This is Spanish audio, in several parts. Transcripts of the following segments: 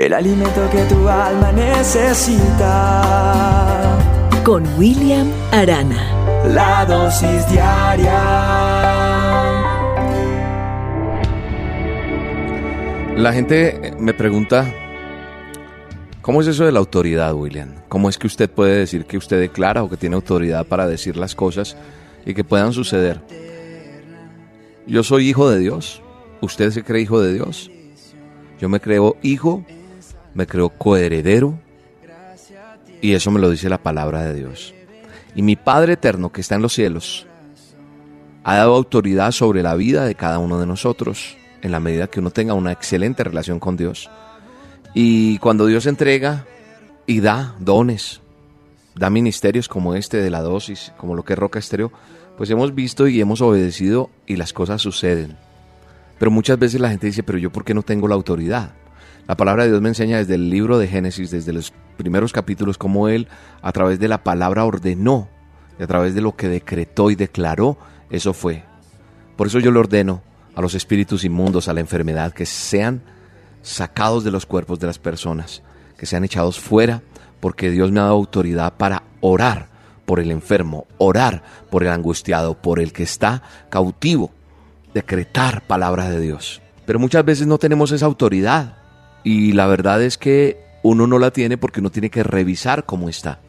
el alimento que tu alma necesita. Con William Arana. La dosis diaria. La gente me pregunta, ¿cómo es eso de la autoridad, William? ¿Cómo es que usted puede decir que usted declara o que tiene autoridad para decir las cosas y que puedan suceder? Yo soy hijo de Dios. ¿Usted se cree hijo de Dios? Yo me creo hijo me creo coheredero y eso me lo dice la palabra de Dios. Y mi Padre eterno que está en los cielos ha dado autoridad sobre la vida de cada uno de nosotros en la medida que uno tenga una excelente relación con Dios. Y cuando Dios entrega y da dones, da ministerios como este de la dosis, como lo que es Roca Estéreo, pues hemos visto y hemos obedecido y las cosas suceden. Pero muchas veces la gente dice, pero yo por qué no tengo la autoridad? La palabra de Dios me enseña desde el libro de Génesis, desde los primeros capítulos, cómo Él a través de la palabra ordenó y a través de lo que decretó y declaró, eso fue. Por eso yo le ordeno a los espíritus inmundos, a la enfermedad, que sean sacados de los cuerpos de las personas, que sean echados fuera, porque Dios me ha dado autoridad para orar por el enfermo, orar por el angustiado, por el que está cautivo, decretar palabra de Dios. Pero muchas veces no tenemos esa autoridad. Y la verdad es que uno no la tiene porque uno tiene que revisar cómo está.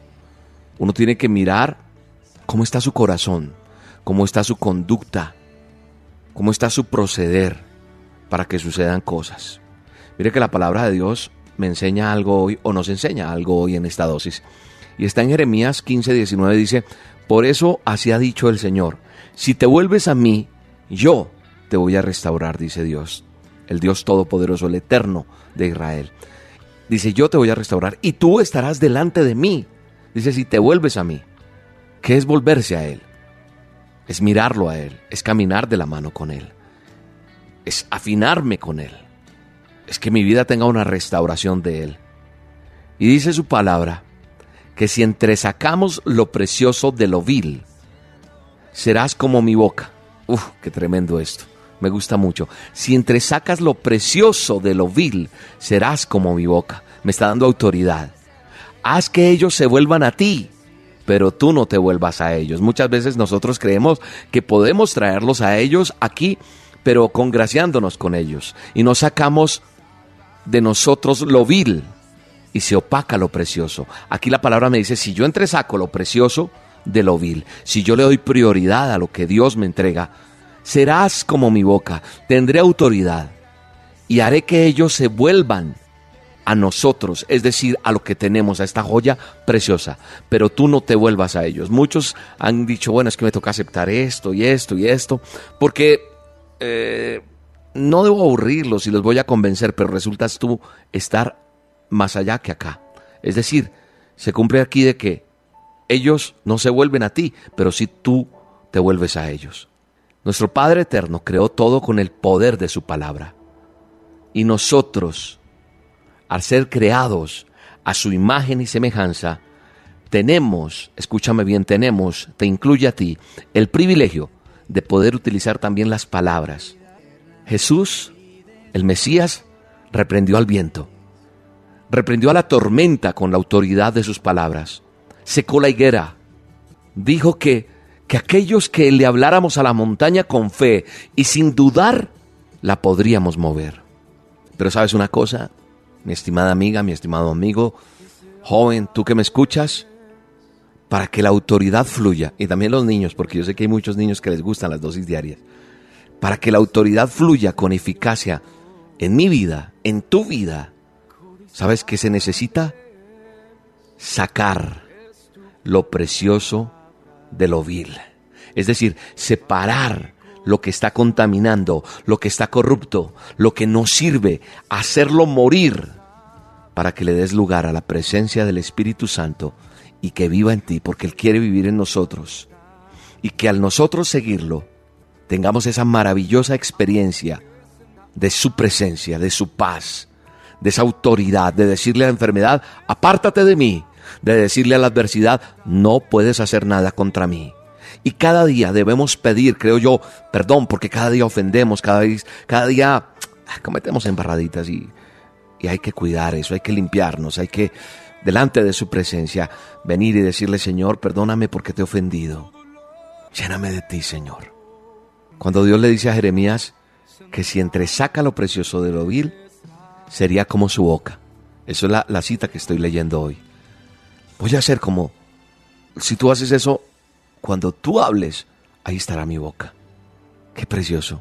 Uno tiene que mirar cómo está su corazón, cómo está su conducta, cómo está su proceder para que sucedan cosas. Mire que la palabra de Dios me enseña algo hoy o nos enseña algo hoy en esta dosis. Y está en Jeremías 15, 19, dice, por eso así ha dicho el Señor, si te vuelves a mí, yo te voy a restaurar, dice Dios el Dios Todopoderoso, el Eterno de Israel. Dice, yo te voy a restaurar y tú estarás delante de mí. Dice, si te vuelves a mí. ¿Qué es volverse a Él? Es mirarlo a Él, es caminar de la mano con Él, es afinarme con Él, es que mi vida tenga una restauración de Él. Y dice su palabra, que si entresacamos lo precioso de lo vil, serás como mi boca. Uf, qué tremendo esto me gusta mucho. Si entresacas lo precioso de lo vil, serás como mi boca. Me está dando autoridad. Haz que ellos se vuelvan a ti, pero tú no te vuelvas a ellos. Muchas veces nosotros creemos que podemos traerlos a ellos aquí, pero congraciándonos con ellos. Y nos sacamos de nosotros lo vil y se opaca lo precioso. Aquí la palabra me dice, si yo entresaco lo precioso de lo vil, si yo le doy prioridad a lo que Dios me entrega, serás como mi boca, tendré autoridad y haré que ellos se vuelvan a nosotros, es decir, a lo que tenemos, a esta joya preciosa, pero tú no te vuelvas a ellos. Muchos han dicho, bueno, es que me toca aceptar esto y esto y esto, porque eh, no debo aburrirlos y los voy a convencer, pero resultas tú estar más allá que acá. Es decir, se cumple aquí de que ellos no se vuelven a ti, pero si tú te vuelves a ellos. Nuestro Padre Eterno creó todo con el poder de su palabra. Y nosotros, al ser creados a su imagen y semejanza, tenemos, escúchame bien, tenemos, te incluye a ti, el privilegio de poder utilizar también las palabras. Jesús, el Mesías, reprendió al viento, reprendió a la tormenta con la autoridad de sus palabras, secó la higuera, dijo que que aquellos que le habláramos a la montaña con fe y sin dudar, la podríamos mover. Pero sabes una cosa, mi estimada amiga, mi estimado amigo, joven, tú que me escuchas, para que la autoridad fluya, y también los niños, porque yo sé que hay muchos niños que les gustan las dosis diarias, para que la autoridad fluya con eficacia en mi vida, en tu vida, ¿sabes qué se necesita? Sacar lo precioso de lo vil. Es decir, separar lo que está contaminando, lo que está corrupto, lo que no sirve, hacerlo morir para que le des lugar a la presencia del Espíritu Santo y que viva en ti, porque Él quiere vivir en nosotros. Y que al nosotros seguirlo, tengamos esa maravillosa experiencia de su presencia, de su paz, de esa autoridad, de decirle a la enfermedad, apártate de mí, de decirle a la adversidad, no puedes hacer nada contra mí. Y cada día debemos pedir, creo yo, perdón, porque cada día ofendemos, cada día, ah, cometemos embarraditas y, hay que cuidar eso, hay que limpiarnos, hay que, delante de su presencia, venir y decirle, Señor, perdóname porque te he ofendido. Lléname de ti, Señor. Cuando Dios le dice a Jeremías que si entresaca lo precioso de lo vil, sería como su boca. Eso es la cita que estoy leyendo hoy. Voy a ser como, si tú haces eso, cuando tú hables, ahí estará mi boca. Qué precioso.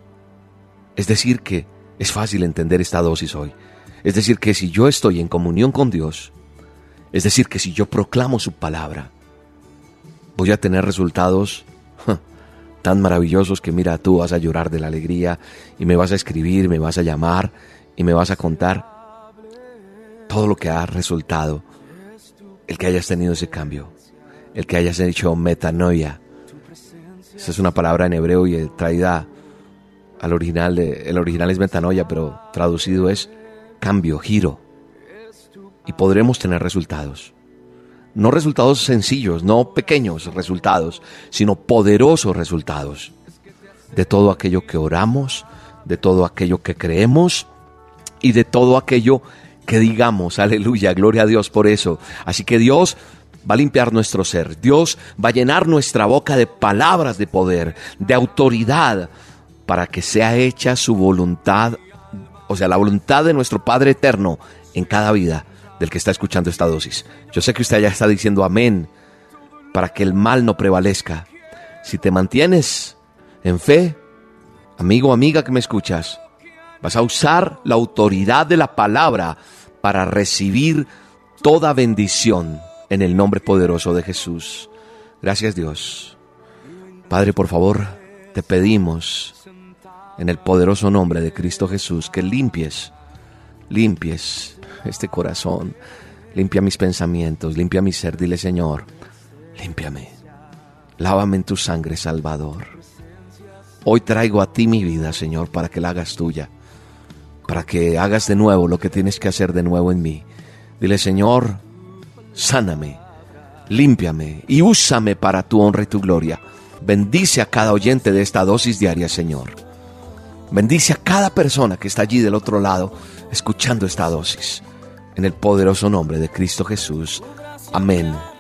Es decir, que es fácil entender esta dosis hoy. Es decir, que si yo estoy en comunión con Dios, es decir, que si yo proclamo su palabra, voy a tener resultados tan maravillosos que mira, tú vas a llorar de la alegría y me vas a escribir, me vas a llamar y me vas a contar todo lo que ha resultado, el que hayas tenido ese cambio, el que hayas hecho metanoia. Esa es una palabra en hebreo y traída al original, de, el original es metanoia, pero traducido es cambio, giro. Y podremos tener resultados. No resultados sencillos, no pequeños resultados, sino poderosos resultados. De todo aquello que oramos, de todo aquello que creemos y de todo aquello que digamos. Aleluya, gloria a Dios por eso. Así que Dios va a limpiar nuestro ser. Dios va a llenar nuestra boca de palabras de poder, de autoridad, para que sea hecha su voluntad, o sea, la voluntad de nuestro Padre eterno en cada vida del que está escuchando esta dosis. Yo sé que usted ya está diciendo amén para que el mal no prevalezca. Si te mantienes en fe, amigo amiga que me escuchas, vas a usar la autoridad de la palabra para recibir toda bendición en el nombre poderoso de Jesús. Gracias Dios. Padre, por favor, te pedimos en el poderoso nombre de Cristo Jesús que limpies, limpies este corazón, limpia mis pensamientos, limpia mi ser, dile Señor, límpiame, lávame en tu sangre, Salvador. Hoy traigo a ti mi vida, Señor, para que la hagas tuya, para que hagas de nuevo lo que tienes que hacer de nuevo en mí. Dile, Señor, sáname, límpiame y úsame para tu honra y tu gloria. Bendice a cada oyente de esta dosis diaria, Señor. Bendice a cada persona que está allí del otro lado escuchando esta dosis. En el poderoso nombre de Cristo Jesús. Amén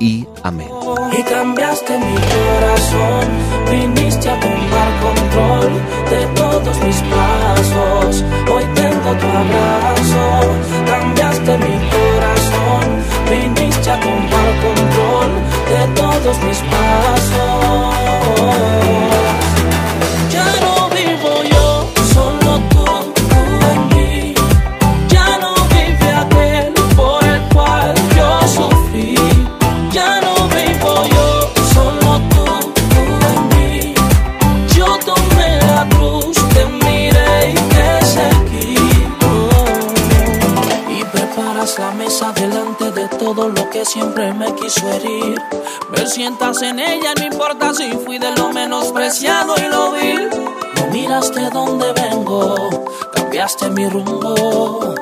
y amén. Y cambiaste mi corazón, viniste a tomar control de todos mis pasos. Hoy tengo tu abrazo, cambiaste mi corazón, viniste a tomar control de todos mis pasos. La mesa delante de todo lo que siempre me quiso herir. Me sientas en ella, no importa si fui de lo menospreciado y lo vil. No miraste dónde vengo, cambiaste mi rumbo.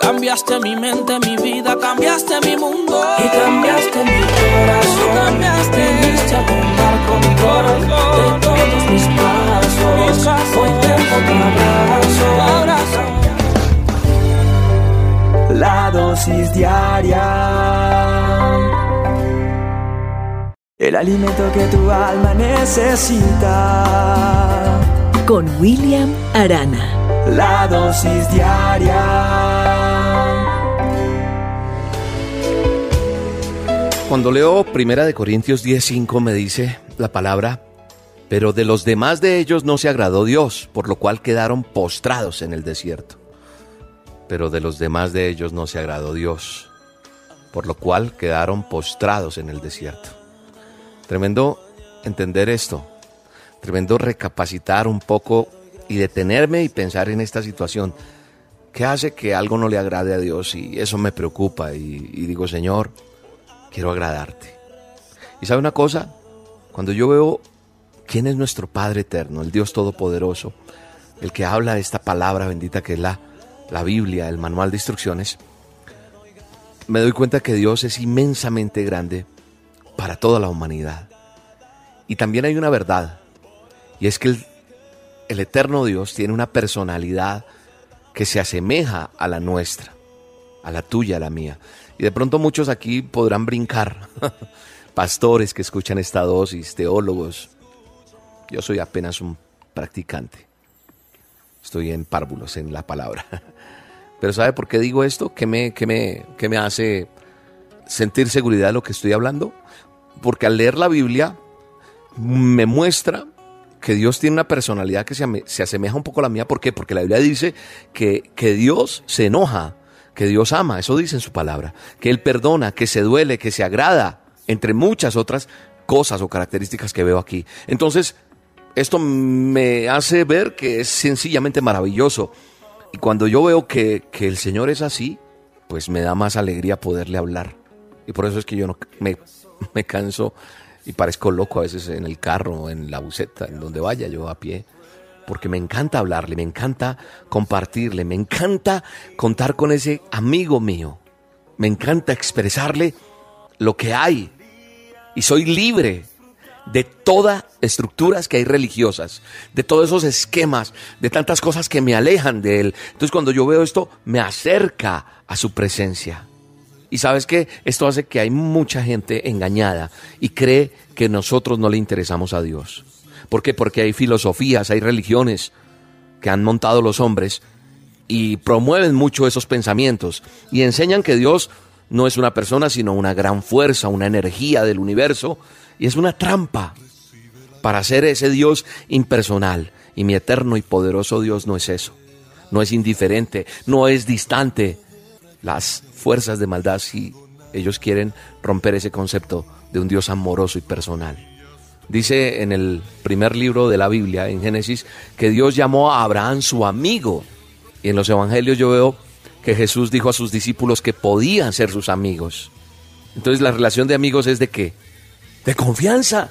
Cambiaste mi mente, mi vida, cambiaste mi mundo. Y cambiaste mi corazón. cambiaste. Viniste a tomar control de todos mis pasos. Hoy tengo tu abrazo. La dosis diaria. El alimento que tu alma necesita. Con William Arana. La dosis diaria. Cuando leo Primera de Corintios 10:5 me dice la palabra, pero de los demás de ellos no se agradó Dios, por lo cual quedaron postrados en el desierto. Pero de los demás de ellos no se agradó Dios, por lo cual quedaron postrados en el desierto. Tremendo entender esto, tremendo recapacitar un poco y detenerme y pensar en esta situación. ¿Qué hace que algo no le agrade a Dios? Y eso me preocupa y, y digo, Señor, quiero agradarte. ¿Y sabe una cosa? Cuando yo veo quién es nuestro Padre eterno, el Dios Todopoderoso, el que habla de esta palabra bendita que es la, la Biblia, el manual de instrucciones, me doy cuenta que Dios es inmensamente grande para toda la humanidad. Y también hay una verdad, y es que el, eterno Dios tiene una personalidad que se asemeja a la nuestra. a la tuya, a la mía. Y de pronto muchos aquí podrán brincar, pastores que escuchan esta dosis, teólogos. Yo soy apenas un practicante. Estoy en párvulos en la palabra. Pero ¿sabe por qué digo esto? ¿Qué me, qué me, qué me hace sentir seguridad de lo que estoy hablando? Porque al leer la Biblia me muestra que Dios tiene una personalidad que se, se asemeja un poco a la mía. ¿Por qué? Porque la Biblia dice que, que Dios se enoja, que Dios ama, eso dice en su palabra, que Él perdona, que se duele, que se agrada, entre muchas otras cosas o características que veo aquí. Entonces, esto me hace ver que es sencillamente maravilloso. Y cuando yo veo que, que el Señor es así, pues me da más alegría poderle hablar. Y por eso es que yo no me, me canso y parezco loco a veces en el carro, en la buceta, en donde vaya yo a pie, porque me encanta hablarle, me encanta compartirle, me encanta contar con ese amigo mío, me encanta expresarle lo que hay. Y soy libre de todas estructuras que hay religiosas, de todos esos esquemas, de tantas cosas que me alejan de Él. Entonces cuando yo veo esto, me acerca a su presencia. Y sabes que esto hace que hay mucha gente engañada y cree que nosotros no le interesamos a Dios. ¿Por qué? Porque hay filosofías, hay religiones que han montado los hombres y promueven mucho esos pensamientos y enseñan que Dios no es una persona, sino una gran fuerza, una energía del universo y es una trampa para ser ese Dios impersonal. Y mi eterno y poderoso Dios no es eso. No es indiferente, no es distante. Las fuerzas de maldad si ellos quieren romper ese concepto de un Dios amoroso y personal. Dice en el primer libro de la Biblia, en Génesis, que Dios llamó a Abraham su amigo. Y en los evangelios yo veo que Jesús dijo a sus discípulos que podían ser sus amigos. Entonces la relación de amigos es de qué? De confianza,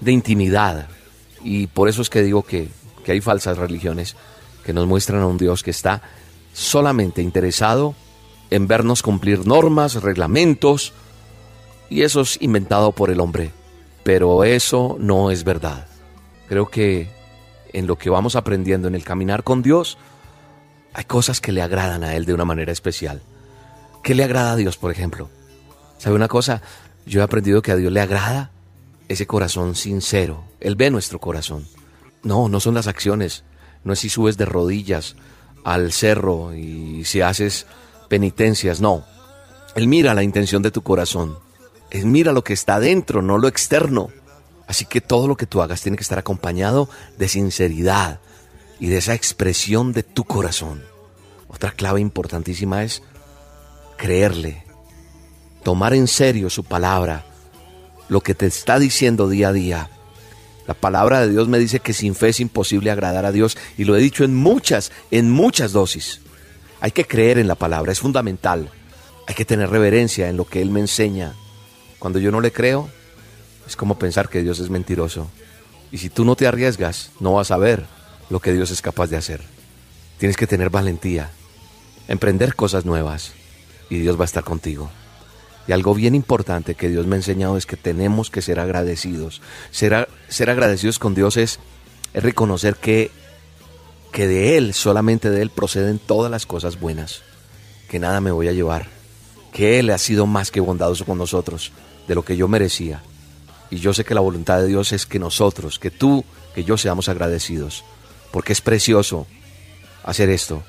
de intimidad. Y por eso es que digo que, que hay falsas religiones que nos muestran a un Dios que está solamente interesado en vernos cumplir normas, reglamentos, y eso es inventado por el hombre. Pero eso no es verdad. Creo que en lo que vamos aprendiendo en el caminar con Dios, hay cosas que le agradan a Él de una manera especial. ¿Qué le agrada a Dios, por ejemplo? ¿Sabe una cosa? Yo he aprendido que a Dios le agrada ese corazón sincero. Él ve nuestro corazón. No, no son las acciones. No es si subes de rodillas al cerro y si haces penitencias, no. Él mira la intención de tu corazón. Él mira lo que está dentro, no lo externo. Así que todo lo que tú hagas tiene que estar acompañado de sinceridad y de esa expresión de tu corazón. Otra clave importantísima es creerle, tomar en serio su palabra, lo que te está diciendo día a día. La palabra de Dios me dice que sin fe es imposible agradar a Dios y lo he dicho en muchas, en muchas dosis. Hay que creer en la palabra, es fundamental. Hay que tener reverencia en lo que Él me enseña. Cuando yo no le creo, es como pensar que Dios es mentiroso. Y si tú no te arriesgas, no vas a ver lo que Dios es capaz de hacer. Tienes que tener valentía, emprender cosas nuevas y Dios va a estar contigo. Y algo bien importante que Dios me ha enseñado es que tenemos que ser agradecidos. Ser, ser agradecidos con Dios es, es reconocer que que de Él, solamente de Él, proceden todas las cosas buenas, que nada me voy a llevar, que Él ha sido más que bondadoso con nosotros, de lo que yo merecía. Y yo sé que la voluntad de Dios es que nosotros, que tú, que yo seamos agradecidos, porque es precioso hacer esto,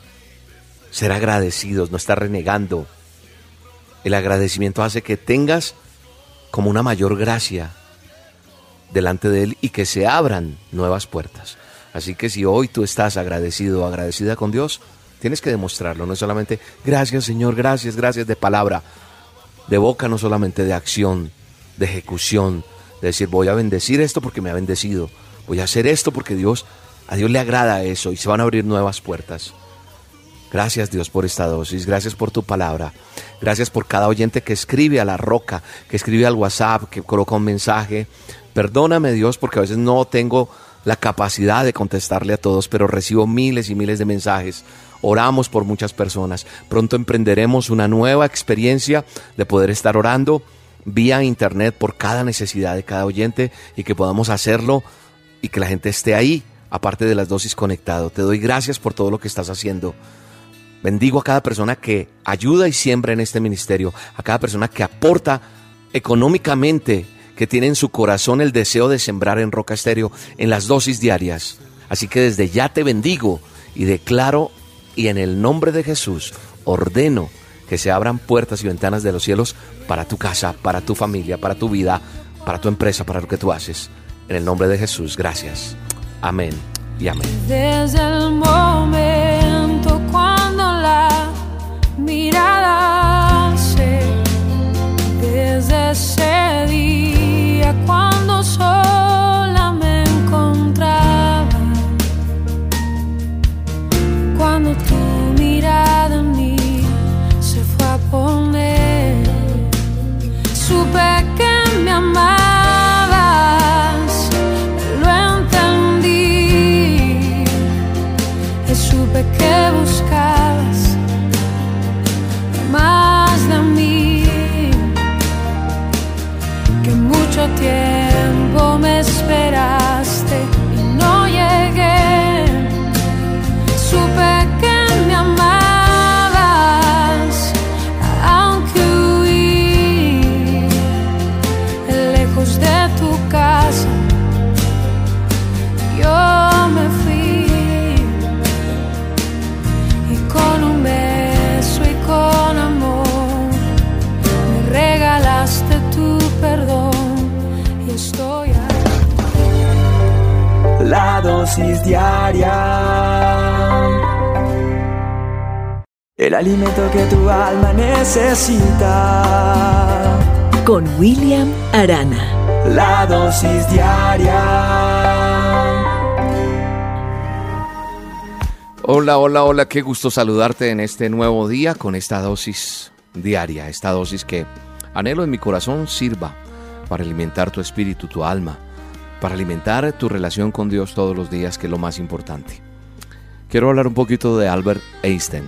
ser agradecidos, no estar renegando. El agradecimiento hace que tengas como una mayor gracia delante de Él y que se abran nuevas puertas. Así que si hoy tú estás agradecido o agradecida con Dios, tienes que demostrarlo, no solamente gracias Señor, gracias, gracias de palabra, de boca, no solamente de acción, de ejecución, de decir voy a bendecir esto porque me ha bendecido, voy a hacer esto porque Dios, a Dios le agrada eso y se van a abrir nuevas puertas. Gracias Dios por esta dosis, gracias por tu palabra, gracias por cada oyente que escribe a la roca, que escribe al WhatsApp, que coloca un mensaje. Perdóname Dios porque a veces no tengo la capacidad de contestarle a todos, pero recibo miles y miles de mensajes. Oramos por muchas personas. Pronto emprenderemos una nueva experiencia de poder estar orando vía internet por cada necesidad de cada oyente y que podamos hacerlo y que la gente esté ahí, aparte de las dosis conectado. Te doy gracias por todo lo que estás haciendo. Bendigo a cada persona que ayuda y siembra en este ministerio, a cada persona que aporta económicamente, que tiene en su corazón el deseo de sembrar en Roca Estéreo en las dosis diarias. Así que desde ya te bendigo y declaro y en el nombre de Jesús ordeno que se abran puertas y ventanas de los cielos para tu casa, para tu familia, para tu vida, para tu empresa, para lo que tú haces. En el nombre de Jesús, gracias. Amén y amén. Ese día cuando me La dosis diaria. El alimento que tu alma necesita. Con William Arana. La dosis diaria. Hola, hola, hola, qué gusto saludarte en este nuevo día con esta dosis diaria, esta dosis que anhelo en mi corazón sirva para alimentar tu espíritu, tu alma, para alimentar tu relación con Dios todos los días, que es lo más importante. Quiero hablar un poquito de Albert Einstein.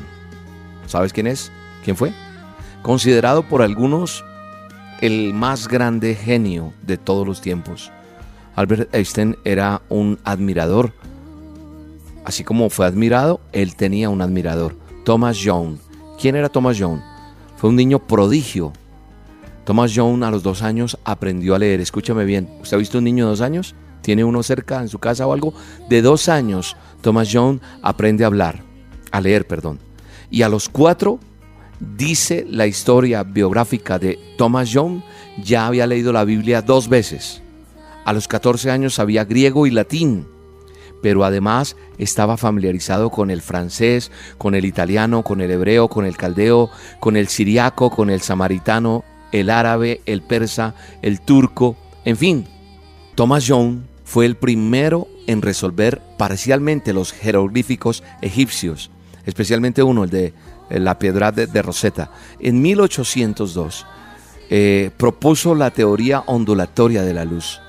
¿Sabes quién es? ¿Quién fue? Considerado por algunos el más grande genio de todos los tiempos. Albert Einstein era un admirador Así como fue admirado, él tenía un admirador, Thomas Young. ¿Quién era Thomas Young? Fue un niño prodigio. Thomas Young a los dos años aprendió a leer. Escúchame bien, ¿usted ha visto un niño de dos años? ¿Tiene uno cerca en su casa o algo? De dos años, Thomas Young aprende a hablar, a leer, perdón. Y a los cuatro, dice la historia biográfica de Thomas Young, ya había leído la Biblia dos veces. A los 14 años sabía griego y latín pero además estaba familiarizado con el francés, con el italiano, con el hebreo, con el caldeo, con el siriaco, con el samaritano, el árabe, el persa, el turco, en fin. Thomas Young fue el primero en resolver parcialmente los jeroglíficos egipcios, especialmente uno, el de la piedra de, de Rosetta. En 1802 eh, propuso la teoría ondulatoria de la luz,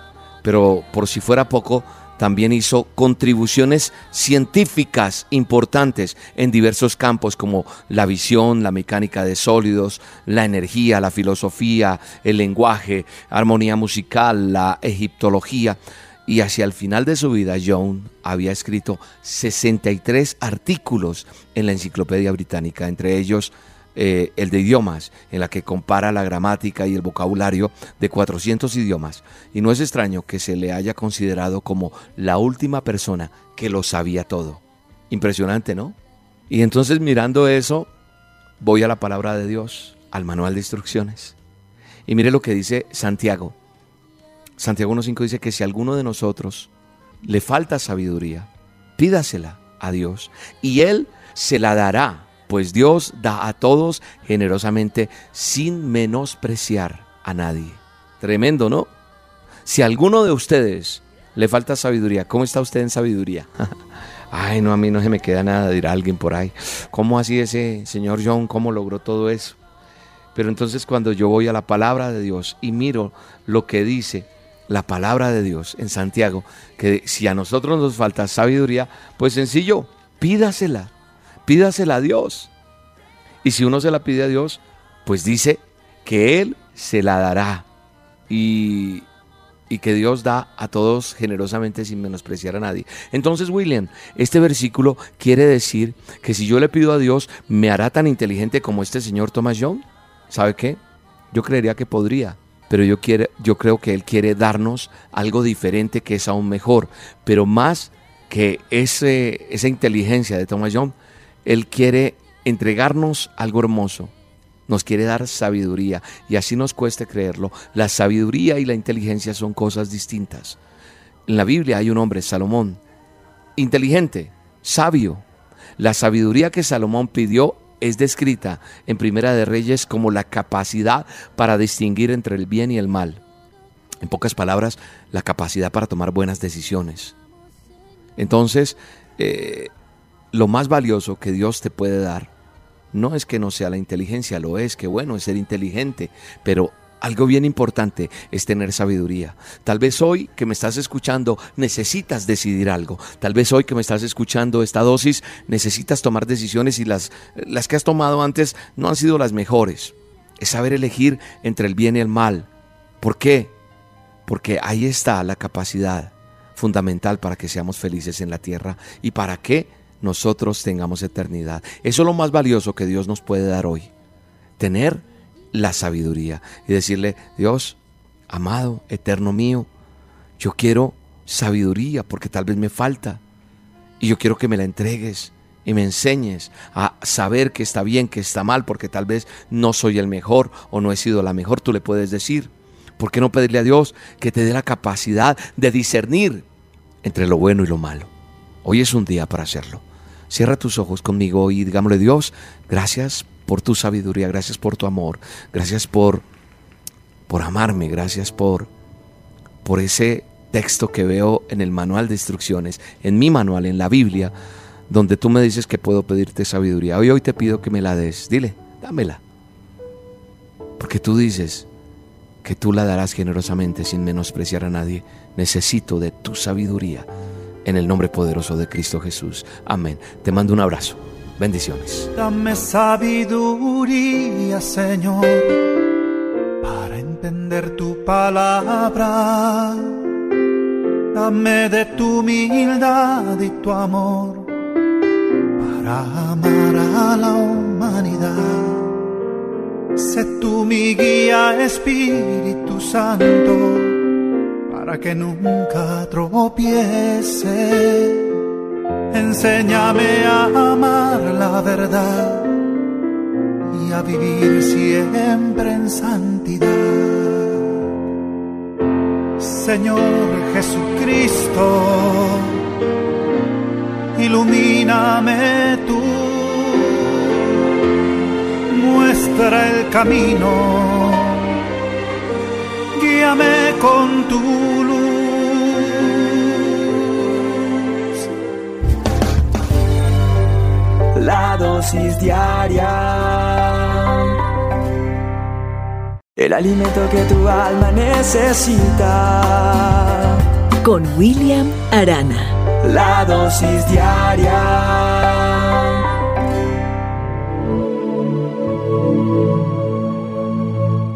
pero por si fuera poco, también hizo contribuciones científicas importantes en diversos campos como la visión, la mecánica de sólidos, la energía, la filosofía, el lenguaje, armonía musical, la egiptología. Y hacia el final de su vida, Young había escrito 63 artículos en la Enciclopedia Británica, entre ellos eh, el de idiomas, en la que compara la gramática y el vocabulario de 400 idiomas. Y no es extraño que se le haya considerado como la última persona que lo sabía todo. Impresionante, ¿no? Y entonces mirando eso, voy a la palabra de Dios, al manual de instrucciones. Y mire lo que dice Santiago. Santiago 1.5 dice que si a alguno de nosotros le falta sabiduría, pídasela a Dios y Él se la dará pues Dios da a todos generosamente sin menospreciar a nadie. Tremendo, ¿no? Si a alguno de ustedes le falta sabiduría, ¿cómo está usted en sabiduría? Ay, no, a mí no se me queda nada, dirá alguien por ahí. ¿Cómo así ese señor John, cómo logró todo eso? Pero entonces cuando yo voy a la palabra de Dios y miro lo que dice la palabra de Dios en Santiago, que si a nosotros nos falta sabiduría, pues sencillo, pídasela pídasela a Dios. Y si uno se la pide a Dios, pues dice que Él se la dará. Y, y que Dios da a todos generosamente sin menospreciar a nadie. Entonces, William, este versículo quiere decir que si yo le pido a Dios, ¿me hará tan inteligente como este señor Thomas Young? ¿Sabe qué? Yo creería que podría, pero yo, quiere, yo creo que Él quiere darnos algo diferente que es aún mejor, pero más que ese, esa inteligencia de Thomas Young, Él quiere entregarnos algo hermoso, nos quiere dar sabiduría y así nos cueste creerlo. La sabiduría y la inteligencia son cosas distintas. En la Biblia hay un hombre, Salomón, inteligente, sabio. La sabiduría que Salomón pidió es descrita en Primera de Reyes como la capacidad para distinguir entre el bien y el mal. En pocas palabras, la capacidad para tomar buenas decisiones. Entonces, eh, lo más valioso que Dios te puede dar no es que no sea la inteligencia, lo es, que bueno es ser inteligente, pero algo bien importante es tener sabiduría. Tal vez hoy que me estás escuchando necesitas decidir algo. Tal vez hoy que me estás escuchando esta dosis necesitas tomar decisiones y las, las que has tomado antes no han sido las mejores. Es saber elegir entre el bien y el mal. ¿Por qué? Porque ahí está la capacidad fundamental para que seamos felices en la tierra. ¿Y para qué? Nosotros tengamos eternidad. Eso es lo más valioso que Dios nos puede dar hoy. Tener la sabiduría y decirle, Dios, amado, eterno mío, yo quiero sabiduría porque tal vez me falta y yo quiero que me la entregues y me enseñes a saber que está bien, que está mal, porque tal vez no soy el mejor o no he sido la mejor, tú le puedes decir. ¿Por qué no pedirle a Dios que te dé la capacidad de discernir entre lo bueno y lo malo? Hoy es un día para hacerlo. Cierra tus ojos conmigo y digámosle Dios, gracias por tu sabiduría, gracias por tu amor, gracias por por amarme, gracias por por ese texto que veo en el manual de instrucciones, en mi manual, en la Biblia, donde tú me dices que puedo pedirte sabiduría. Hoy hoy te pido que me la des. Dile, dámela. Porque tú dices que tú la darás generosamente sin menospreciar a nadie. Necesito de tu sabiduría en el nombre poderoso de Cristo Jesús. Amén. Te mando un abrazo. Bendiciones. Dame sabiduría, Señor, para entender tu palabra. Dame de tu humildad y tu amor para amar a la humanidad. Sé tú mi guía, Espíritu Santo para que nunca tropiece. Enséñame a amar la verdad y a vivir siempre en santidad. Señor Jesucristo, ilumíname tú, muestra el camino guíame con tu luz. La dosis diaria. El alimento que tu alma necesita. Con William Arana. La dosis diaria.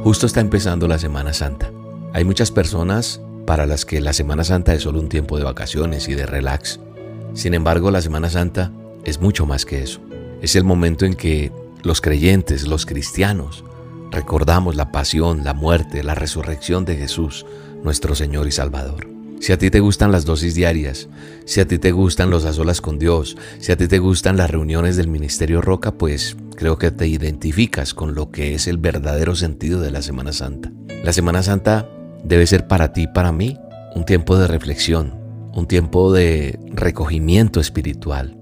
Justo está empezando la Semana Santa. Hay muchas personas para las que la Semana Santa es solo un tiempo de vacaciones y de relax. Sin embargo, la Semana Santa es mucho más que eso. Es el momento en que los creyentes, los cristianos, recordamos la pasión, la muerte, la resurrección de Jesús, nuestro Señor y Salvador. Si a ti te gustan las dosis diarias, si a ti te gustan los a solas con Dios, si a ti te gustan las reuniones del Ministerio Roca, pues creo que te identificas con lo que es el verdadero sentido de la Semana Santa. La Semana Santa debe ser para ti, para mí, un tiempo de reflexión, un tiempo de recogimiento espiritual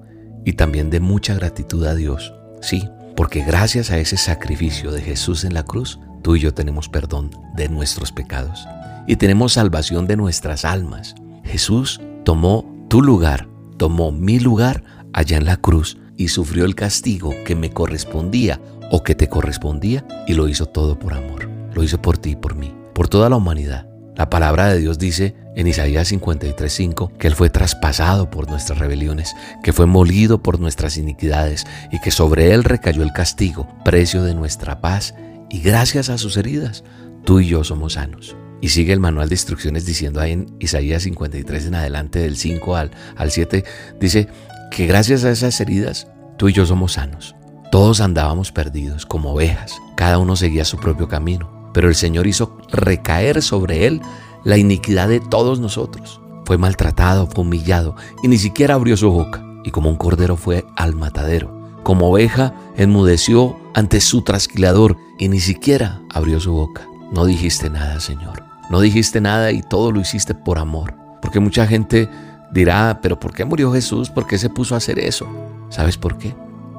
y también de mucha gratitud a Dios. Sí, porque gracias a ese sacrificio de Jesús en la cruz, tú y yo tenemos perdón de nuestros pecados y tenemos salvación de nuestras almas. Jesús tomó tu lugar, tomó mi lugar allá en la cruz y sufrió el castigo que me correspondía o que te correspondía y lo hizo todo por amor. Lo hizo por ti y por mí, por toda la humanidad. La palabra de Dios dice en Isaías 53:5 que Él fue traspasado por nuestras rebeliones, que fue molido por nuestras iniquidades y que sobre Él recayó el castigo, precio de nuestra paz, y gracias a sus heridas, tú y yo somos sanos. Y sigue el manual de instrucciones diciendo ahí en Isaías 53 en adelante, del 5 al, al 7, dice que gracias a esas heridas tú y yo somos sanos. Todos andábamos perdidos como ovejas, cada uno seguía su propio camino, pero el Señor hizo recaer sobre él la iniquidad de todos nosotros. Fue maltratado, fue humillado y ni siquiera abrió su boca. Y como un cordero fue al matadero. Como oveja enmudeció ante su trasquilador y ni siquiera abrió su boca. No dijiste nada, Señor. No dijiste nada y todo lo hiciste por amor. Porque mucha gente dirá, pero ¿por qué murió Jesús? ¿Por qué se puso a hacer eso? ¿Sabes por qué?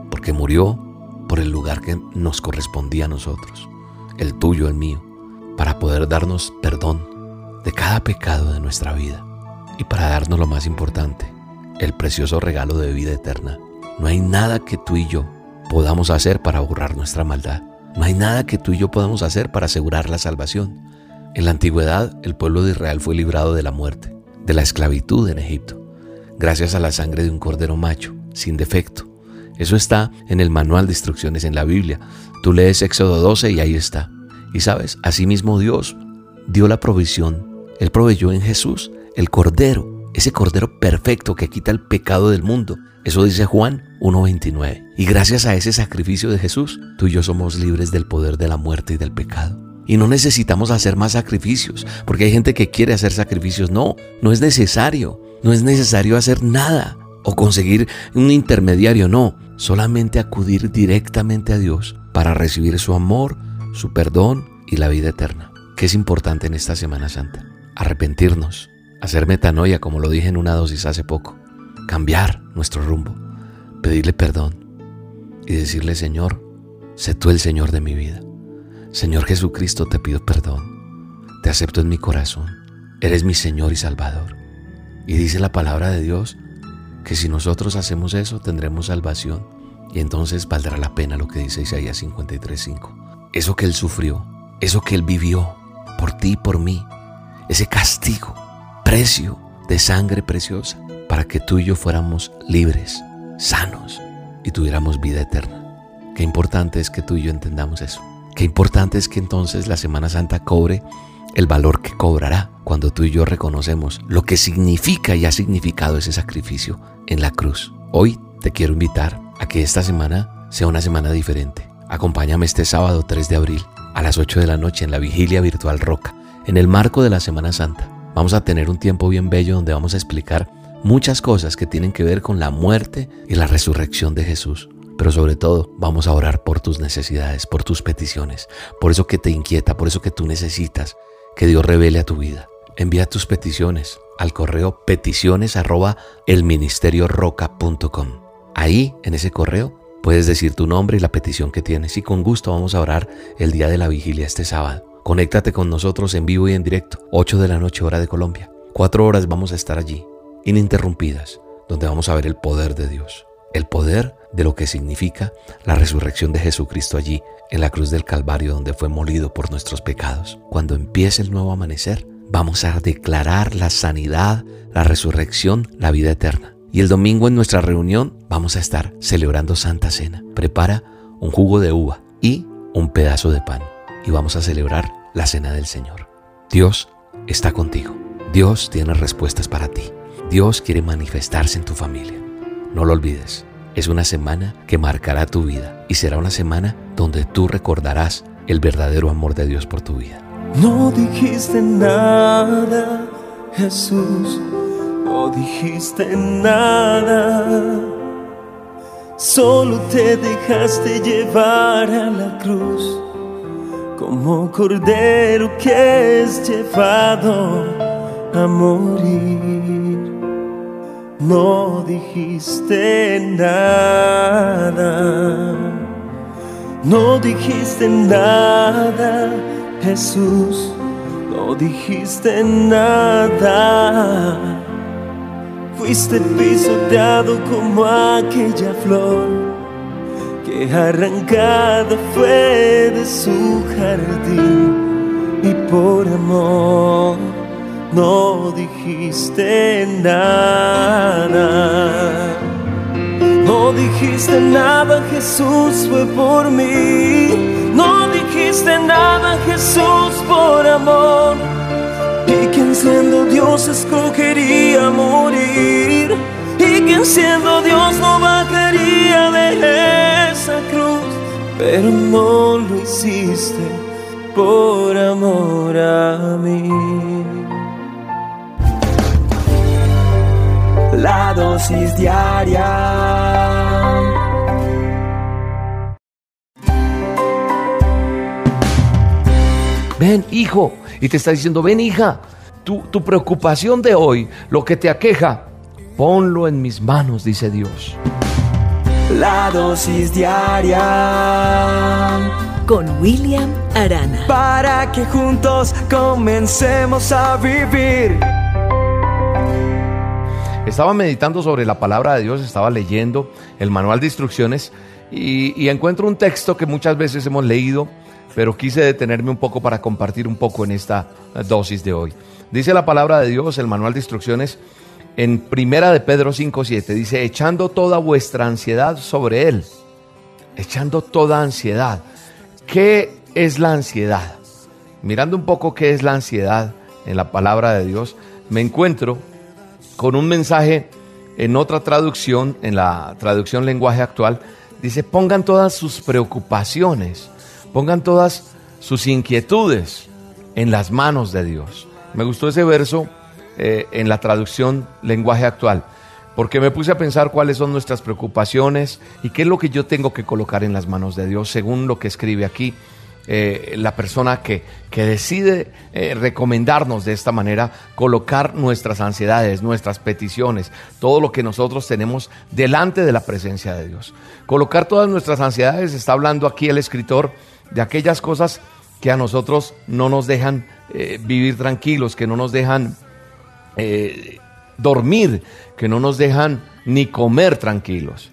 Porque murió por el lugar que nos correspondía a nosotros, el tuyo, el mío, para poder darnos perdón de cada pecado de nuestra vida y para darnos lo más importante, el precioso regalo de vida eterna. No hay nada que tú y yo podamos hacer para borrar nuestra maldad. No hay nada que tú y yo podamos hacer para asegurar la salvación. En la antigüedad, el pueblo de Israel fue librado de la muerte, de la esclavitud en Egipto, gracias a la sangre de un cordero macho, sin defecto. Eso está en el manual de instrucciones en la Biblia. Tú lees Éxodo 12 y ahí está. Y sabes, asimismo Dios dio la provisión. Él proveyó en Jesús el Cordero, ese Cordero perfecto que quita el pecado del mundo. Eso dice Juan 1.29. Y gracias a ese sacrificio de Jesús, tú y yo somos libres del poder de la muerte y del pecado. Y no necesitamos hacer más sacrificios, porque hay gente que quiere hacer sacrificios. No, no es necesario. No es necesario hacer nada o conseguir un intermediario, no. Solamente acudir directamente a Dios para recibir su amor, su perdón y la vida eterna. ¿Qué es importante en esta Semana Santa? Arrepentirnos, hacer metanoia, como lo dije en una dosis hace poco, cambiar nuestro rumbo, pedirle perdón y decirle, Señor, sé tú el Señor de mi vida. Señor Jesucristo, te pido perdón, te acepto en mi corazón, eres mi Señor y Salvador. Y dice la palabra de Dios que si nosotros hacemos eso tendremos salvación y entonces valdrá la pena lo que dice Isaías 53:5. Eso que Él sufrió, eso que Él vivió por ti y por mí, ese castigo precio de sangre preciosa para que tú y yo fuéramos libres, sanos y tuviéramos vida eterna. Qué importante es que tú y yo entendamos eso. Qué importante es que entonces la Semana Santa cobre el valor que cobrará cuando tú y yo reconocemos lo que significa y ha significado ese sacrificio en la cruz. Hoy te quiero invitar a que esta semana sea una semana diferente. Acompáñame este sábado 3 de abril a las 8 de la noche en la vigilia virtual Roca, en el marco de la Semana Santa. Vamos a tener un tiempo bien bello donde vamos a explicar muchas cosas que tienen que ver con la muerte y la resurrección de Jesús. Pero sobre todo vamos a orar por tus necesidades, por tus peticiones, por eso que te inquieta, por eso que tú necesitas que Dios revele a tu vida. Envía tus peticiones al correo peticiones arroba elministerioroca.com. Ahí, en ese correo, puedes decir tu nombre y la petición que tienes y con gusto vamos a orar el día de la vigilia este sábado. Conéctate con nosotros en vivo y en directo, 8 de la noche hora de Colombia. Cuatro horas vamos a estar allí, ininterrumpidas, donde vamos a ver el poder de Dios, el poder de lo que significa la resurrección de Jesucristo allí, en la cruz del Calvario, donde fue molido por nuestros pecados. Cuando empiece el nuevo amanecer, vamos a declarar la sanidad, la resurrección, la vida eterna. Y el domingo en nuestra reunión vamos a estar celebrando Santa Cena. Prepara un jugo de uva y un pedazo de pan y vamos a celebrar la cena del Señor. Dios está contigo. Dios tiene respuestas para ti. Dios quiere manifestarse en tu familia. No lo olvides. Es una semana que marcará tu vida y será una semana donde tú recordarás el verdadero amor de Dios por tu vida. No dijiste nada, Jesús, no dijiste nada. Solo te dejaste llevar a la cruz como cordero que es llevado a morir. No dijiste nada, no dijiste nada, Jesús, no dijiste nada. Fuiste pisoteado como aquella flor que arrancada fue de su jardín y por amor no dijiste nada. No dijiste nada, Jesús fue por mí. No dijiste nada, Jesús por amor. Dios escogería morir y quien siendo Dios no bajaría de esa cruz, pero no lo hiciste por amor a mí. La dosis diaria Ven, hijo. Y te está diciendo, ven, hija. Tu, tu preocupación de hoy, lo que te aqueja, ponlo en mis manos, dice Dios. La dosis diaria Con William Arana. para que juntos comencemos a vivir. Estaba meditando sobre la palabra de Dios, estaba leyendo el manual de instrucciones y, encuentro un texto que muchas veces hemos leído, pero quise detenerme un poco para compartir un poco en esta dosis de hoy. Dice la palabra de Dios, el manual de instrucciones, en Primera de Pedro 5.7, dice, echando toda vuestra ansiedad sobre Él, echando toda ansiedad. ¿Qué es la ansiedad? Mirando un poco qué es la ansiedad en la palabra de Dios, me encuentro con un mensaje en otra traducción, en la traducción lenguaje actual, dice, pongan todas sus preocupaciones, pongan todas sus inquietudes en las manos de Dios. Me gustó ese verso eh, en la traducción lenguaje actual, porque me puse a pensar cuáles son nuestras preocupaciones y qué es lo que yo tengo que colocar en las manos de Dios, según lo que escribe aquí eh, la persona que, que decide eh, recomendarnos de esta manera, colocar nuestras ansiedades, nuestras peticiones, todo lo que nosotros tenemos delante de la presencia de Dios. Colocar todas nuestras ansiedades, está hablando aquí el escritor de aquellas cosas que a nosotros no nos dejan eh, vivir tranquilos, que no nos dejan dormir, que no nos dejan ni comer tranquilos.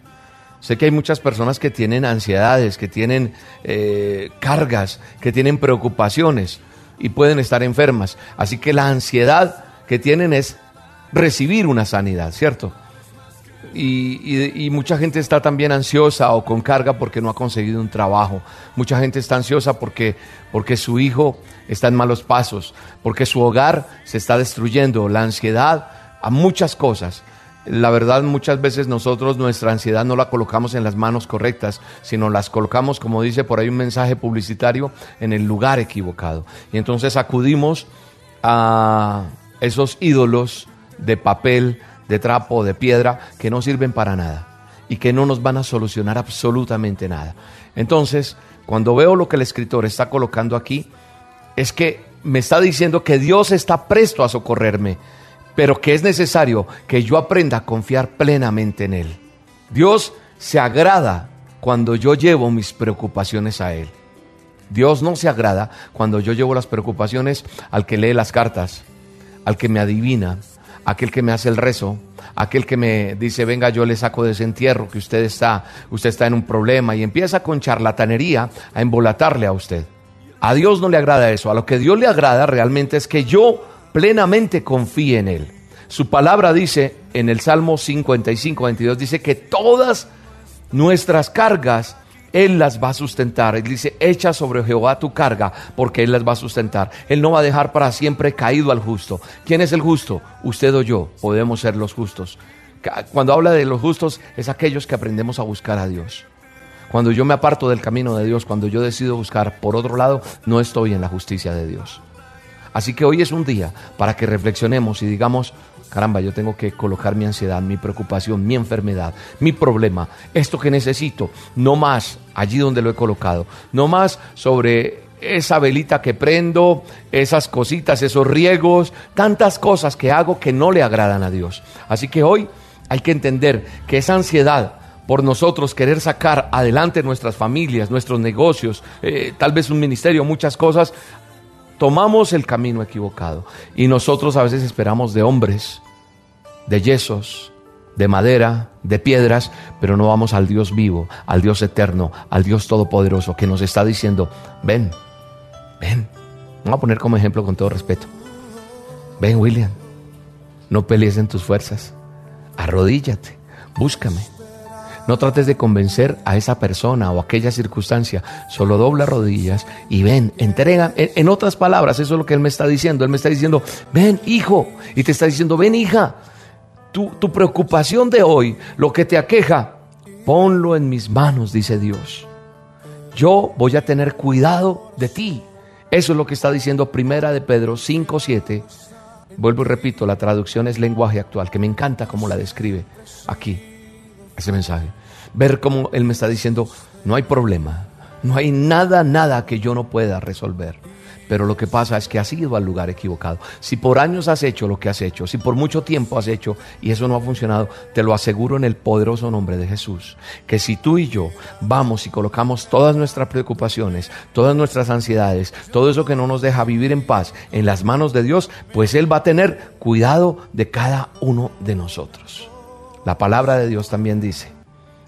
Sé que hay muchas personas que tienen ansiedades, que tienen eh, cargas, que tienen preocupaciones y pueden estar enfermas. Así que la ansiedad que tienen es recibir una sanidad, ¿cierto? Y, y- mucha gente está también ansiosa o con carga porque no ha conseguido un trabajo. Mucha gente está ansiosa porque, porque su hijo está en malos pasos, porque su hogar se está destruyendo. La ansiedad a muchas cosas. La verdad, muchas veces nosotros nuestra ansiedad no la colocamos en las manos correctas, sino las colocamos, como dice por ahí un mensaje publicitario, en el lugar equivocado. Y entonces acudimos a esos ídolos de papel, de trapo, de piedra, que no sirven para nada y que no nos van a solucionar absolutamente nada. Entonces, cuando veo lo que el escritor está colocando aquí, es que me está diciendo que Dios está presto a socorrerme, pero que es necesario que yo aprenda a confiar plenamente en Él. Dios se agrada cuando yo llevo mis preocupaciones a Él. Dios no se agrada cuando yo llevo las preocupaciones al que lee las cartas, al que me adivina, aquel que me hace el rezo, aquel que me dice, venga, yo le saco de ese entierro, que usted está, usted está en un problema, y empieza con charlatanería a embolatarle a usted. A Dios no le agrada eso, a lo que Dios le agrada realmente es que yo plenamente confíe en Él. Su palabra dice en el Salmo 55, 22, dice que todas nuestras cargas Él las va a sustentar. Él dice, echa sobre Jehová tu carga, porque Él las va a sustentar. Él no va a dejar para siempre caído al justo. ¿Quién es el justo? Usted o yo podemos ser los justos. Cuando habla de los justos, es aquellos que aprendemos a buscar a Dios. Cuando yo me aparto del camino de Dios, cuando yo decido buscar por otro lado, no estoy en la justicia de Dios. Así que hoy es un día para que reflexionemos y digamos, caramba, yo tengo que colocar mi ansiedad, mi preocupación, mi enfermedad, mi problema, esto que necesito, no más allí donde lo he colocado, no más sobre esa velita que prendo, esas cositas, esos riegos, tantas cosas que hago que no le agradan a Dios. Así que hoy hay que entender que esa ansiedad por nosotros querer sacar adelante nuestras familias, nuestros negocios, eh, tal vez un ministerio, muchas cosas, tomamos el camino equivocado. Y nosotros a veces esperamos de hombres, de yesos, de madera, de piedras, pero no vamos al Dios vivo, al Dios eterno, al Dios todopoderoso que nos está diciendo, ven, ven, vamos a poner como ejemplo con todo respeto, ven William, no pelees en tus fuerzas, arrodíllate, búscame. No trates de convencer a esa persona o aquella circunstancia. Solo dobla rodillas y ven, entrega. En, en, otras palabras, eso es lo que Él me está diciendo. Él me está diciendo, ven hijo. Y te está diciendo, ven hija. Tu, tu preocupación de hoy, lo que te aqueja, ponlo en mis manos, dice Dios. Yo voy a tener cuidado de ti. Eso es lo que está diciendo Primera de Pedro 5, 7. Vuelvo y repito, la traducción es lenguaje actual, que me encanta cómo la describe aquí, ese mensaje. Ver cómo Él me está diciendo, no hay problema, no hay nada, nada que yo no pueda resolver. Pero lo que pasa es que has ido al lugar equivocado. Si por años has hecho lo que has hecho, si por mucho tiempo has hecho y eso no ha funcionado, te lo aseguro en el poderoso nombre de Jesús, que si tú y yo vamos y colocamos todas nuestras preocupaciones, todas nuestras ansiedades, todo eso que no nos deja vivir en paz en las manos de Dios, pues Él va a tener cuidado de cada uno de nosotros. La palabra de Dios también dice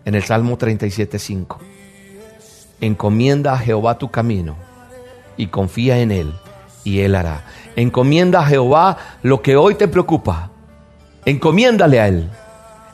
en el Salmo 37.5, encomienda a Jehová tu camino y confía en Él y Él hará. Encomienda a Jehová lo que hoy te preocupa. Encomiéndale a Él.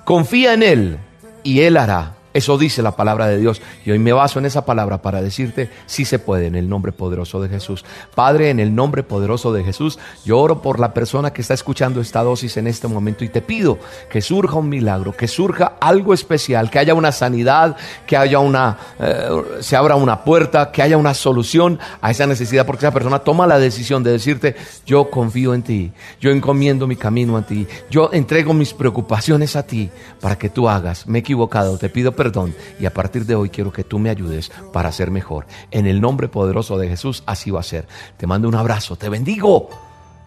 Confía en Él y Él hará. Eso dice la palabra de Dios. Y hoy me baso en esa palabra para decirte si se puede en el nombre poderoso de Jesús. Padre, en el nombre poderoso de Jesús, yo oro por la persona que está escuchando esta dosis en este momento y te pido que surja un milagro, que surja algo especial, que haya una sanidad, que haya una, eh, se abra una puerta, que haya una solución a esa necesidad, porque esa persona toma la decisión de decirte, yo confío en ti, yo encomiendo mi camino a ti, yo entrego mis preocupaciones a ti para que tú hagas. Me he equivocado, te pido perdón y a partir de hoy quiero que tú me ayudes para ser mejor. En el nombre poderoso de Jesús, así va a ser. Te mando un abrazo, te bendigo.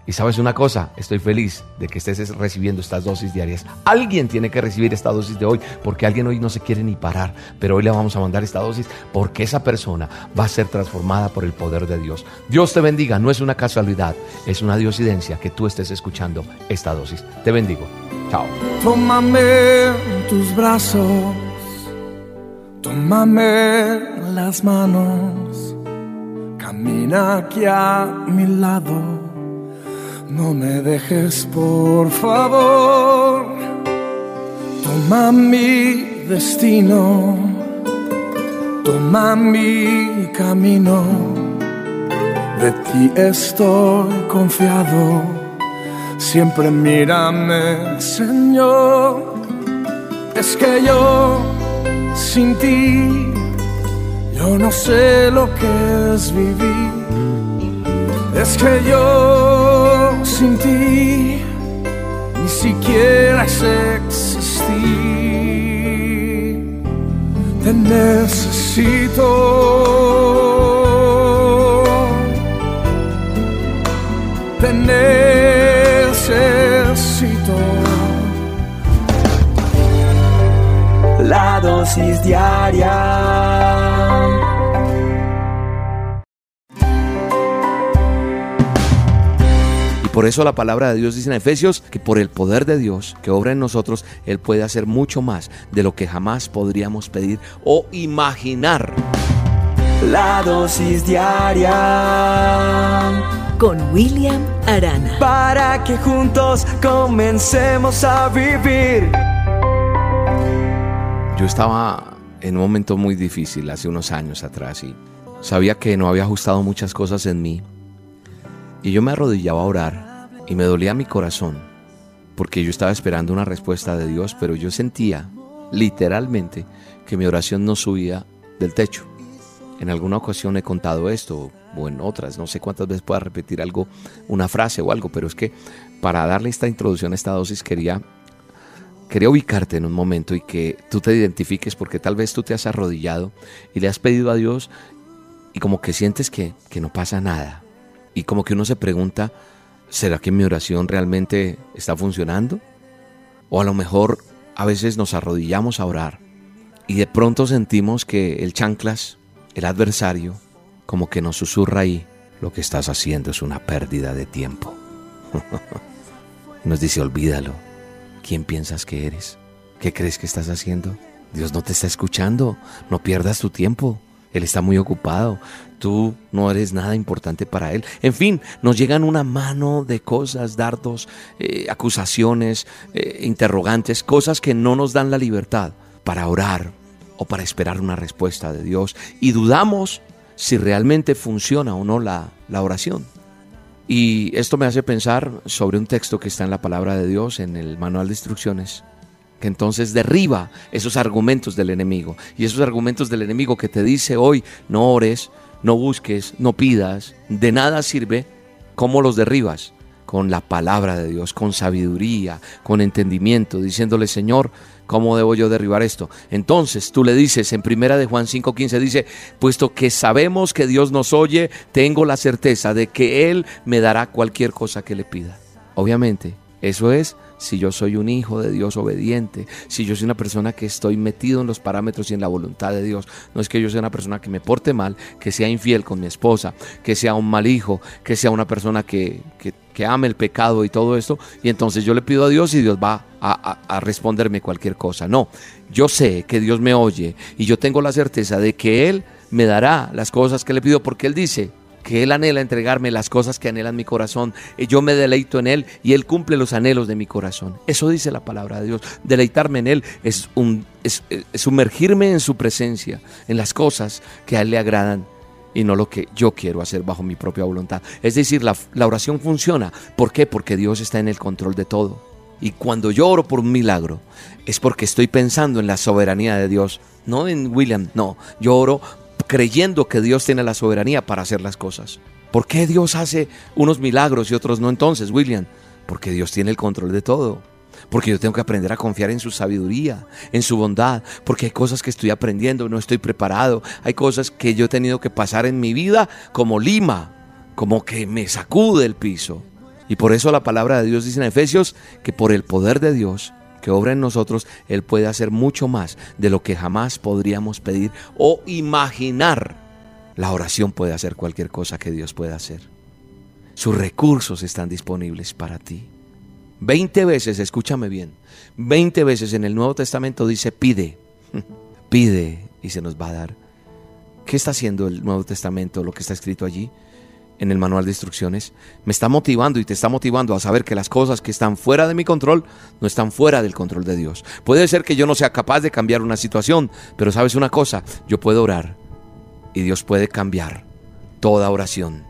Y sabes una cosa, estoy feliz de que estés recibiendo estas dosis diarias. Alguien tiene que recibir esta dosis de hoy porque alguien hoy no se quiere ni parar, pero hoy le vamos a mandar esta dosis porque esa persona va a ser transformada por el poder de Dios. Dios te bendiga, no es una casualidad, es una diosidencia que tú estés escuchando esta dosis. Te bendigo. Chao. Tómame en tus brazos, tómame las manos, camina aquí a mi lado. No me dejes, por favor. Toma mi destino, toma mi camino. De ti estoy confiado. Siempre mírame, Señor. Es que yo sin ti, yo no sé lo que es vivir. Es que yo sin ti ni siquiera es existir. Te necesito. Te necesito. La dosis diaria Por eso la palabra de Dios dice en Efesios que por el poder de Dios que obra en nosotros, Él puede hacer mucho más de lo que jamás podríamos pedir o imaginar. La dosis diaria con William Arana. Para que juntos comencemos a vivir. Yo estaba en un momento muy difícil hace unos años atrás y sabía que no había ajustado muchas cosas en mí y yo me arrodillaba a orar y me dolía mi corazón, porque yo estaba esperando una respuesta de Dios, pero yo sentía literalmente que mi oración no subía del techo. En alguna ocasión he contado esto, o en otras, no sé cuántas veces pueda repetir algo, una frase o algo, pero es que para darle esta introducción a esta dosis quería, quería ubicarte en un momento y que tú te identifiques porque tal vez tú te has arrodillado y le has pedido a Dios y como que sientes que, que no pasa nada, y como que uno se pregunta, ¿será que mi oración realmente está funcionando? O a lo mejor a veces nos arrodillamos a orar y de pronto sentimos que el chanclas, el adversario, como que nos susurra ahí, lo que estás haciendo es una pérdida de tiempo. nos dice, olvídalo. ¿Quién piensas que eres? ¿Qué crees que estás haciendo? Dios no te está escuchando. No pierdas tu tiempo. Él está muy ocupado. Tú no eres nada importante para Él. En fin, nos llegan una mano de cosas, dardos, eh, acusaciones, eh, interrogantes, cosas que no nos dan la libertad para orar o para esperar una respuesta de Dios y dudamos si realmente funciona o no la, la oración. Y esto me hace pensar sobre un texto que está en la palabra de Dios, en el manual de instrucciones, que entonces derriba esos argumentos del enemigo. Y esos argumentos del enemigo que te dice hoy, no ores, no busques, no pidas, de nada sirve, ¿cómo los derribas? Con la palabra de Dios, con sabiduría, con entendimiento, diciéndole, Señor, ¿Cómo debo yo derribar esto? Entonces tú le dices en primera de Juan 5:15 dice, puesto que sabemos que Dios nos oye, tengo la certeza de que Él me dará cualquier cosa que le pida. Obviamente, eso es si yo soy un hijo de Dios obediente, si yo soy una persona que estoy metido en los parámetros y en la voluntad de Dios. No es que yo sea una persona que me porte mal, que sea infiel con mi esposa, que sea un mal hijo, que sea una persona que, que, ame el pecado y todo esto. Y entonces yo le pido a Dios y Dios va a, responderme cualquier cosa. No, yo sé que Dios me oye y yo tengo la certeza de que Él me dará las cosas que le pido porque Él dice, que Él anhela entregarme las cosas que anhelan mi corazón. Y yo me deleito en Él y Él cumple los anhelos de mi corazón. Eso dice la palabra de Dios. Deleitarme en Él es, un, es, sumergirme en su presencia, en las cosas que a Él le agradan y no lo que yo quiero hacer bajo mi propia voluntad. Es decir, la, oración funciona. ¿Por qué? Porque Dios está en el control de todo. Y cuando yo oro por un milagro, es porque estoy pensando en la soberanía de Dios, no en William, no. Yo oro creyendo que Dios tiene la soberanía para hacer las cosas. ¿Por qué Dios hace unos milagros y otros no entonces, William? Porque Dios tiene el control de todo. Porque yo tengo que aprender a confiar en su sabiduría, en su bondad, porque hay cosas que estoy aprendiendo, no estoy preparado, hay cosas que yo he tenido que pasar en mi vida como lima, como que me sacude el piso. Y por eso la palabra de Dios dice en Efesios que por el poder de Dios que obra en nosotros, Él puede hacer mucho más de lo que jamás podríamos pedir o imaginar. La oración puede hacer cualquier cosa que Dios pueda hacer. Sus recursos están disponibles para ti. Veinte veces, escúchame bien, veinte veces en el Nuevo Testamento dice pide, pide y se nos va a dar. ¿Qué está haciendo el Nuevo Testamento, lo que está escrito allí? en el manual de instrucciones, me está motivando y te está motivando a saber que las cosas que están fuera de mi control no están fuera del control de Dios. Puede ser que yo no sea capaz de cambiar una situación, pero sabes una cosa, yo puedo orar y Dios puede cambiar toda oración.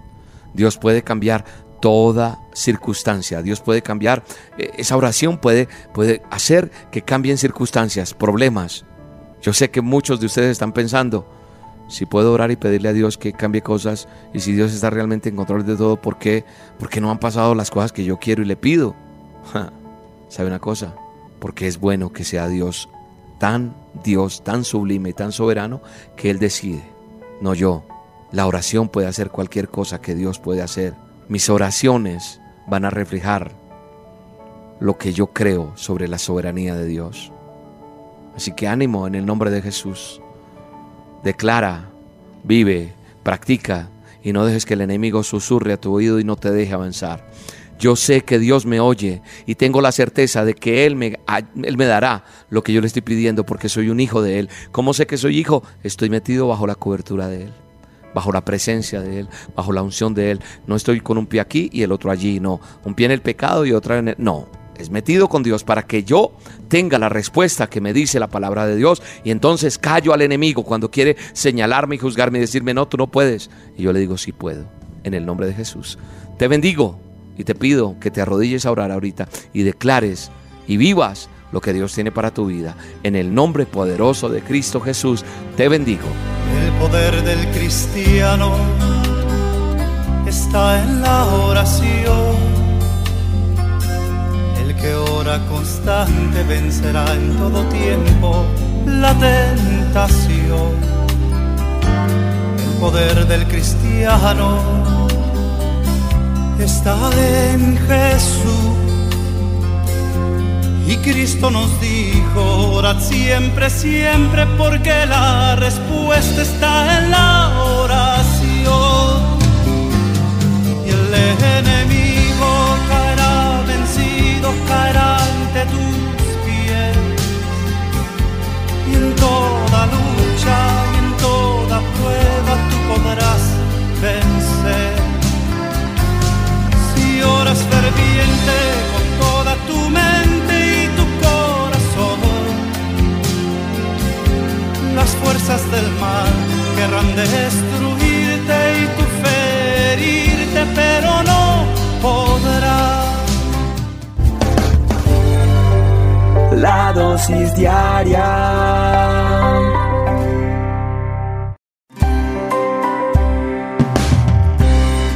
Dios puede cambiar toda circunstancia. Dios puede cambiar, eh, esa oración puede, puede hacer que cambien circunstancias, problemas. Yo sé que muchos de ustedes están pensando, si puedo orar y pedirle a Dios que cambie cosas y si Dios está realmente en control de todo, ¿por qué? Porque no han pasado las cosas que yo quiero y le pido. ¿Sabe una cosa? Porque es bueno que sea Dios tan Dios, tan sublime, tan soberano, que Él decide, no yo. La oración puede hacer cualquier cosa que Dios puede hacer. Mis oraciones van a reflejar lo que yo creo sobre la soberanía de Dios. Así que ánimo en el nombre de Jesús declara, vive, practica y no dejes que el enemigo susurre a tu oído y no te deje avanzar. Yo sé que Dios me oye y tengo la certeza de que Él me, Él me dará lo que yo le estoy pidiendo porque soy un hijo de Él. ¿Cómo sé que soy hijo? Estoy metido bajo la cobertura de Él, bajo la presencia de Él, bajo la unción de Él. No estoy con un pie aquí y el otro allí, no. Un pie en el pecado y otro en el... No, es metido con Dios para que yo tenga la respuesta que me dice la palabra de Dios y entonces callo al enemigo cuando quiere señalarme y juzgarme y decirme no, tú no puedes. Y yo le digo sí puedo, en el nombre de Jesús. Te bendigo y te pido que te arrodilles a orar ahorita y declares y vivas lo que Dios tiene para tu vida. En el nombre poderoso de Cristo Jesús, te bendigo. El poder del cristiano está en la oración que ora constante vencerá en todo tiempo la tentación. El poder del cristiano está en Jesús. Y Cristo nos dijo, orad siempre, siempre, porque la respuesta está en la oración. Y el Destruirte y tu fe pero no podrá. La dosis diaria.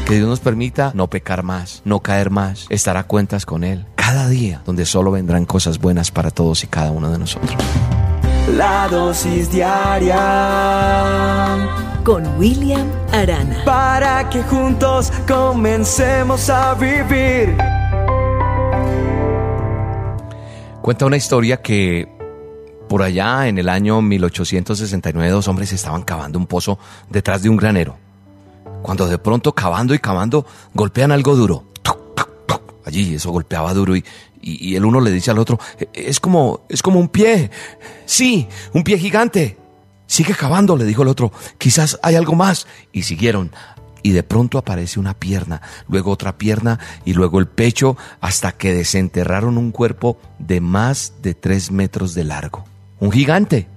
Que Dios nos permita no pecar más, no caer más, estar a cuentas con Él cada día, donde solo vendrán cosas buenas para todos y cada uno de nosotros. La dosis diaria con William Arana. para que juntos comencemos a vivir. Cuenta una historia que por allá en el año 1869 dos hombres estaban cavando un pozo detrás de un granero. Cuando de pronto cavando y cavando golpean algo duro. Allí eso golpeaba duro y, y- el uno le dice al otro, "E- es como, es como un pie. Sí, un pie gigante. Sigue cavando, le dijo el otro. Quizás hay algo más. Y siguieron. Y de pronto aparece una pierna, luego otra pierna y luego el pecho hasta que desenterraron un cuerpo de más de tres metros de largo. Un gigante.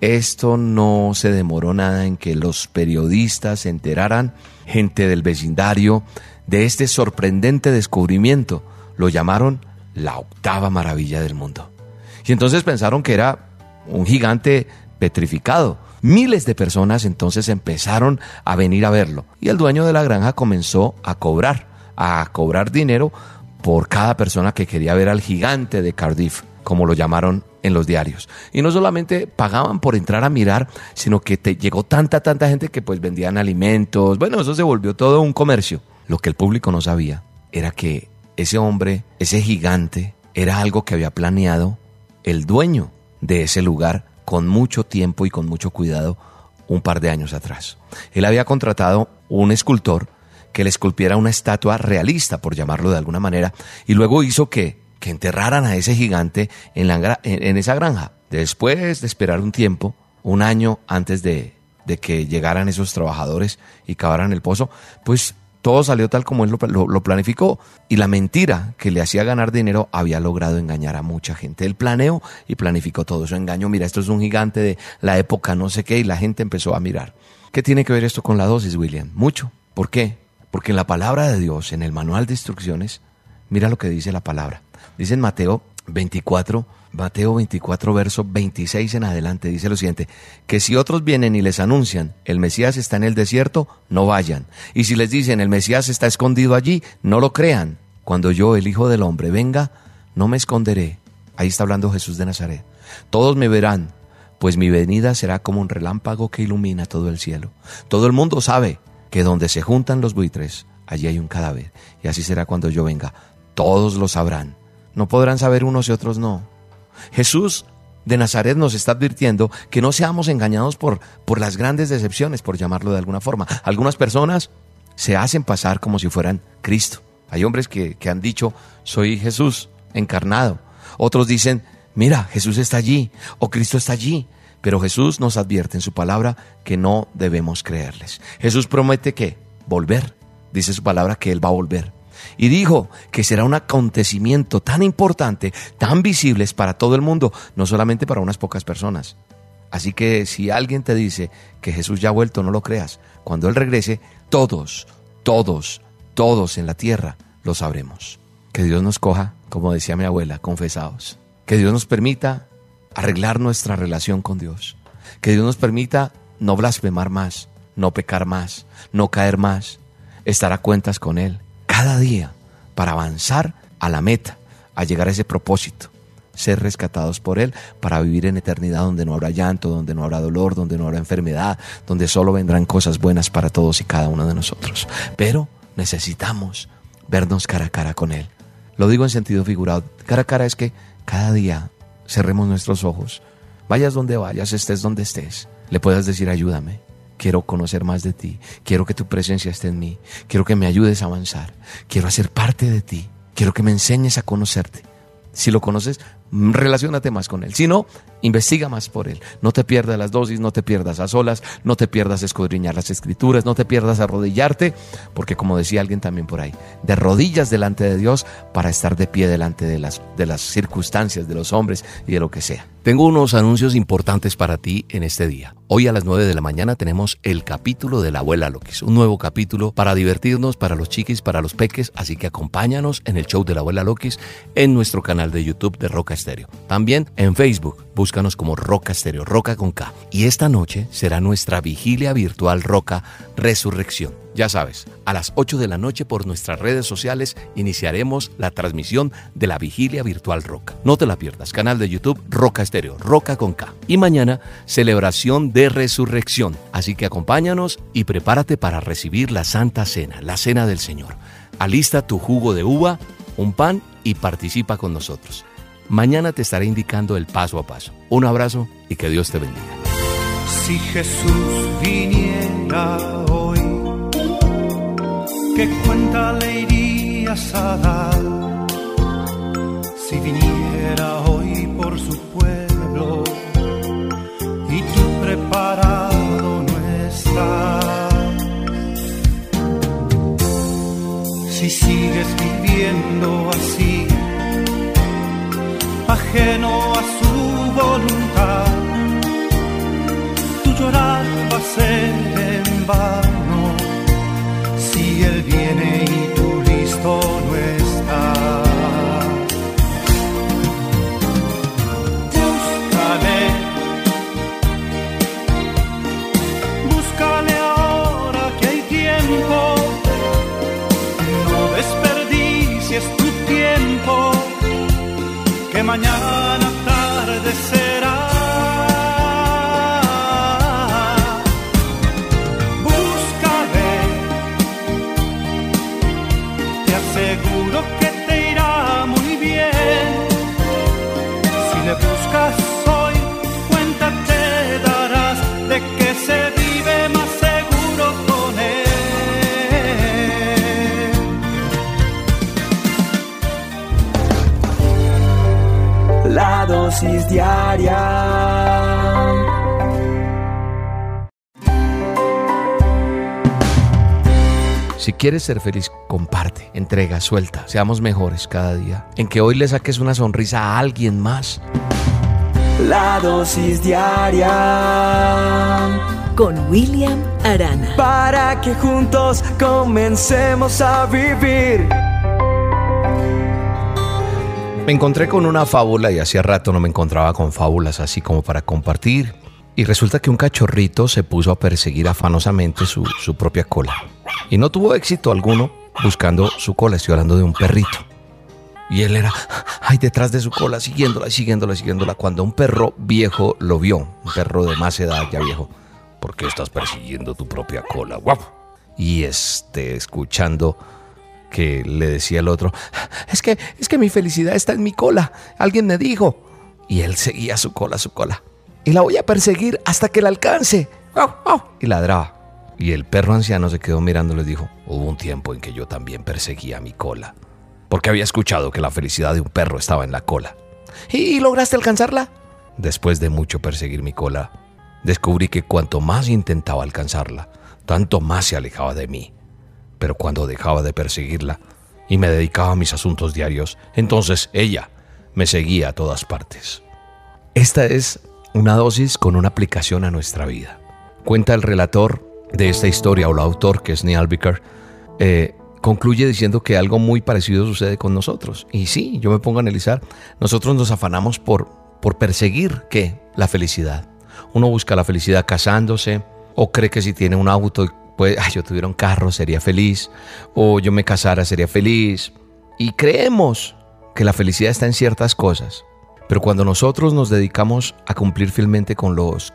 Esto no se demoró nada en que los periodistas se enteraran, gente del vecindario, de este sorprendente descubrimiento. Lo llamaron la octava maravilla del mundo. Y entonces pensaron que era un gigante petrificado. Miles de personas entonces empezaron a venir a verlo. Y el dueño de la granja comenzó a cobrar, a cobrar dinero por cada persona que quería ver al gigante de Cardiff, como lo llamaron en los diarios. Y no solamente pagaban por entrar a mirar, sino que llegó tanta, tanta gente que pues vendían alimentos. Bueno, eso se volvió todo un comercio. Lo que el público no sabía era que ese hombre, ese gigante, era algo que había planeado el dueño de ese lugar con mucho tiempo y con mucho cuidado un par de años atrás. Él había contratado un escultor que le esculpiera una estatua realista, por llamarlo de alguna manera, y luego hizo que, que enterraran a ese gigante en, esa granja. Después de esperar un tiempo, un año antes de, de que llegaran esos trabajadores y cavaran el pozo, pues todo salió tal como él lo, lo- planificó y la mentira que le hacía ganar dinero había logrado engañar a mucha gente. Él planeó y planificó todo eso. Engañó, mira, esto es un gigante de la época no sé qué y la gente empezó a mirar. ¿Qué tiene que ver esto con la dosis, William? Mucho. ¿Por qué? Porque en la palabra de Dios, en el manual de instrucciones, mira lo que dice la palabra. Dice en Mateo 24, Mateo 24, verso 26 en adelante, dice lo siguiente, que si otros vienen y les anuncian, el Mesías está en el desierto, no vayan. Y si les dicen, el Mesías está escondido allí, no lo crean. Cuando yo, el Hijo del Hombre, venga, no me esconderé. Ahí está hablando Jesús de Nazaret. Todos me verán, pues mi venida será como un relámpago que ilumina todo el cielo. Todo el mundo sabe que donde se juntan los buitres, allí hay un cadáver. Y así será cuando yo venga. Todos lo sabrán. No podrán saber unos y otros no. Jesús de Nazaret nos está advirtiendo que no seamos engañados por, por las grandes decepciones, por llamarlo de alguna forma. Algunas personas se hacen pasar como si fueran Cristo. Hay hombres que, que han dicho, soy Jesús encarnado. Otros dicen, mira, Jesús está allí o Cristo está allí. Pero Jesús nos advierte en su palabra que no debemos creerles. Jesús promete que volver. Dice su palabra que Él va a volver. Y dijo que será un acontecimiento tan importante, tan visible para todo el mundo, no solamente para unas pocas personas. Así que si alguien te dice que Jesús ya ha vuelto, no lo creas. Cuando Él regrese, todos, todos, todos en la tierra lo sabremos. Que Dios nos coja, como decía mi abuela, confesados. Que Dios nos permita arreglar nuestra relación con Dios. Que Dios nos permita no blasfemar más, no pecar más, no caer más, estar a cuentas con Él cada día para avanzar a la meta, a llegar a ese propósito, ser rescatados por Él para vivir en eternidad donde no habrá llanto, donde no habrá dolor, donde no habrá enfermedad, donde solo vendrán cosas buenas para todos y cada uno de nosotros. Pero necesitamos vernos cara a cara con Él. Lo digo en sentido figurado. Cara a cara es que cada día cerremos nuestros ojos, vayas donde vayas, estés donde estés, le puedas decir ayúdame. Quiero conocer más de ti. Quiero que tu presencia esté en mí. Quiero que me ayudes a avanzar. Quiero hacer parte de ti. Quiero que me enseñes a conocerte. Si lo conoces, mm, relaciónate más con Él. Si no, Investiga más por él. No te pierdas las dosis, no te pierdas a solas, no te pierdas escudriñar las escrituras, no te pierdas arrodillarte, porque como decía alguien también por ahí, de rodillas delante de Dios para estar de pie delante de las, de las circunstancias, de los hombres y de lo que sea. Tengo unos anuncios importantes para ti en este día. Hoy a las 9 de la mañana tenemos el capítulo de la abuela Lokis, un nuevo capítulo para divertirnos, para los chiquis, para los peques, así que acompáñanos en el show de la abuela Lokis en nuestro canal de YouTube de Roca Estéreo. También en Facebook, como Roca Estéreo, Roca con K. Y esta noche será nuestra vigilia virtual Roca Resurrección. Ya sabes, a las 8 de la noche por nuestras redes sociales iniciaremos la transmisión de la vigilia virtual Roca. No te la pierdas, canal de YouTube Roca Estéreo, Roca con K. Y mañana, celebración de resurrección. Así que acompáñanos y prepárate para recibir la Santa Cena, la Cena del Señor. Alista tu jugo de uva, un pan y participa con nosotros. Mañana te estaré indicando el paso a paso. Un abrazo y que Dios te bendiga. Si Jesús viniera hoy, ¿qué cuenta le irías a dar? Si viniera hoy por su pueblo y tú preparado no estás. Si sigues viviendo así, ajeno a su voluntad quieres ser feliz, comparte, entrega, suelta. Seamos mejores cada día. En que hoy le saques una sonrisa a alguien más. La dosis diaria Con William Arana. para que juntos comencemos a vivir. Me encontré con una fábula y hacía rato no me encontraba con fábulas así como para compartir. Y resulta que un cachorrito se puso a perseguir afanosamente su, su propia cola. Y no tuvo éxito alguno buscando su cola. Estoy hablando de un perrito. Y él era, ay, detrás de su cola, siguiéndola, siguiéndola, siguiéndola. Cuando un perro viejo lo vio, un perro de más edad ya viejo, ¿por qué estás persiguiendo tu propia cola? Guapo. Y este, escuchando que le decía el otro, es que, es que mi felicidad está en mi cola. Alguien me dijo. Y él seguía su cola, su cola. Y la voy a perseguir hasta que la alcance. Au, au. Y ladraba. Y el perro anciano se quedó mirándolo y dijo, hubo un tiempo en que yo también perseguía mi cola. Porque había escuchado que la felicidad de un perro estaba en la cola. ¿Y lograste alcanzarla? Después de mucho perseguir mi cola, descubrí que cuanto más intentaba alcanzarla, tanto más se alejaba de mí. Pero cuando dejaba de perseguirla y me dedicaba a mis asuntos diarios, entonces ella me seguía a todas partes. Esta es una dosis con una aplicación a nuestra vida. Cuenta el relator de esta historia o el autor, que es Neil eh, concluye diciendo que algo muy parecido sucede con nosotros. Y sí, yo me pongo a analizar, nosotros nos afanamos por, por perseguir, ¿qué? La felicidad. Uno busca la felicidad casándose, o cree que si tiene un auto, pues, yo tuviera un carro, sería feliz, o yo me casara, sería feliz. Y creemos que la felicidad está en ciertas cosas. Pero cuando nosotros nos dedicamos a cumplir fielmente con los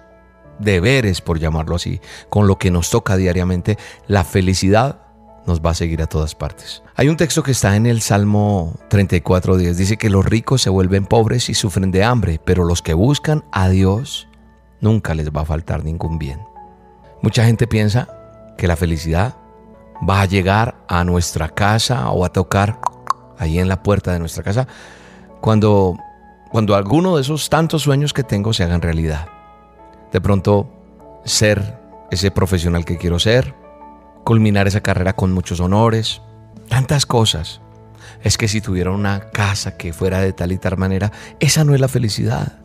deberes, por llamarlo así, con lo que nos toca diariamente, la felicidad nos va a seguir a todas partes. Hay un texto que está en el Salmo 34.10, dice que los ricos se vuelven pobres y sufren de hambre, pero los que buscan a Dios nunca les va a faltar ningún bien. Mucha gente piensa que la felicidad va a llegar a nuestra casa o a tocar ahí en la puerta de nuestra casa cuando cuando alguno de esos tantos sueños que tengo se hagan realidad. De pronto, ser ese profesional que quiero ser, culminar esa carrera con muchos honores, tantas cosas. Es que si tuviera una casa que fuera de tal y tal manera, esa no es la felicidad.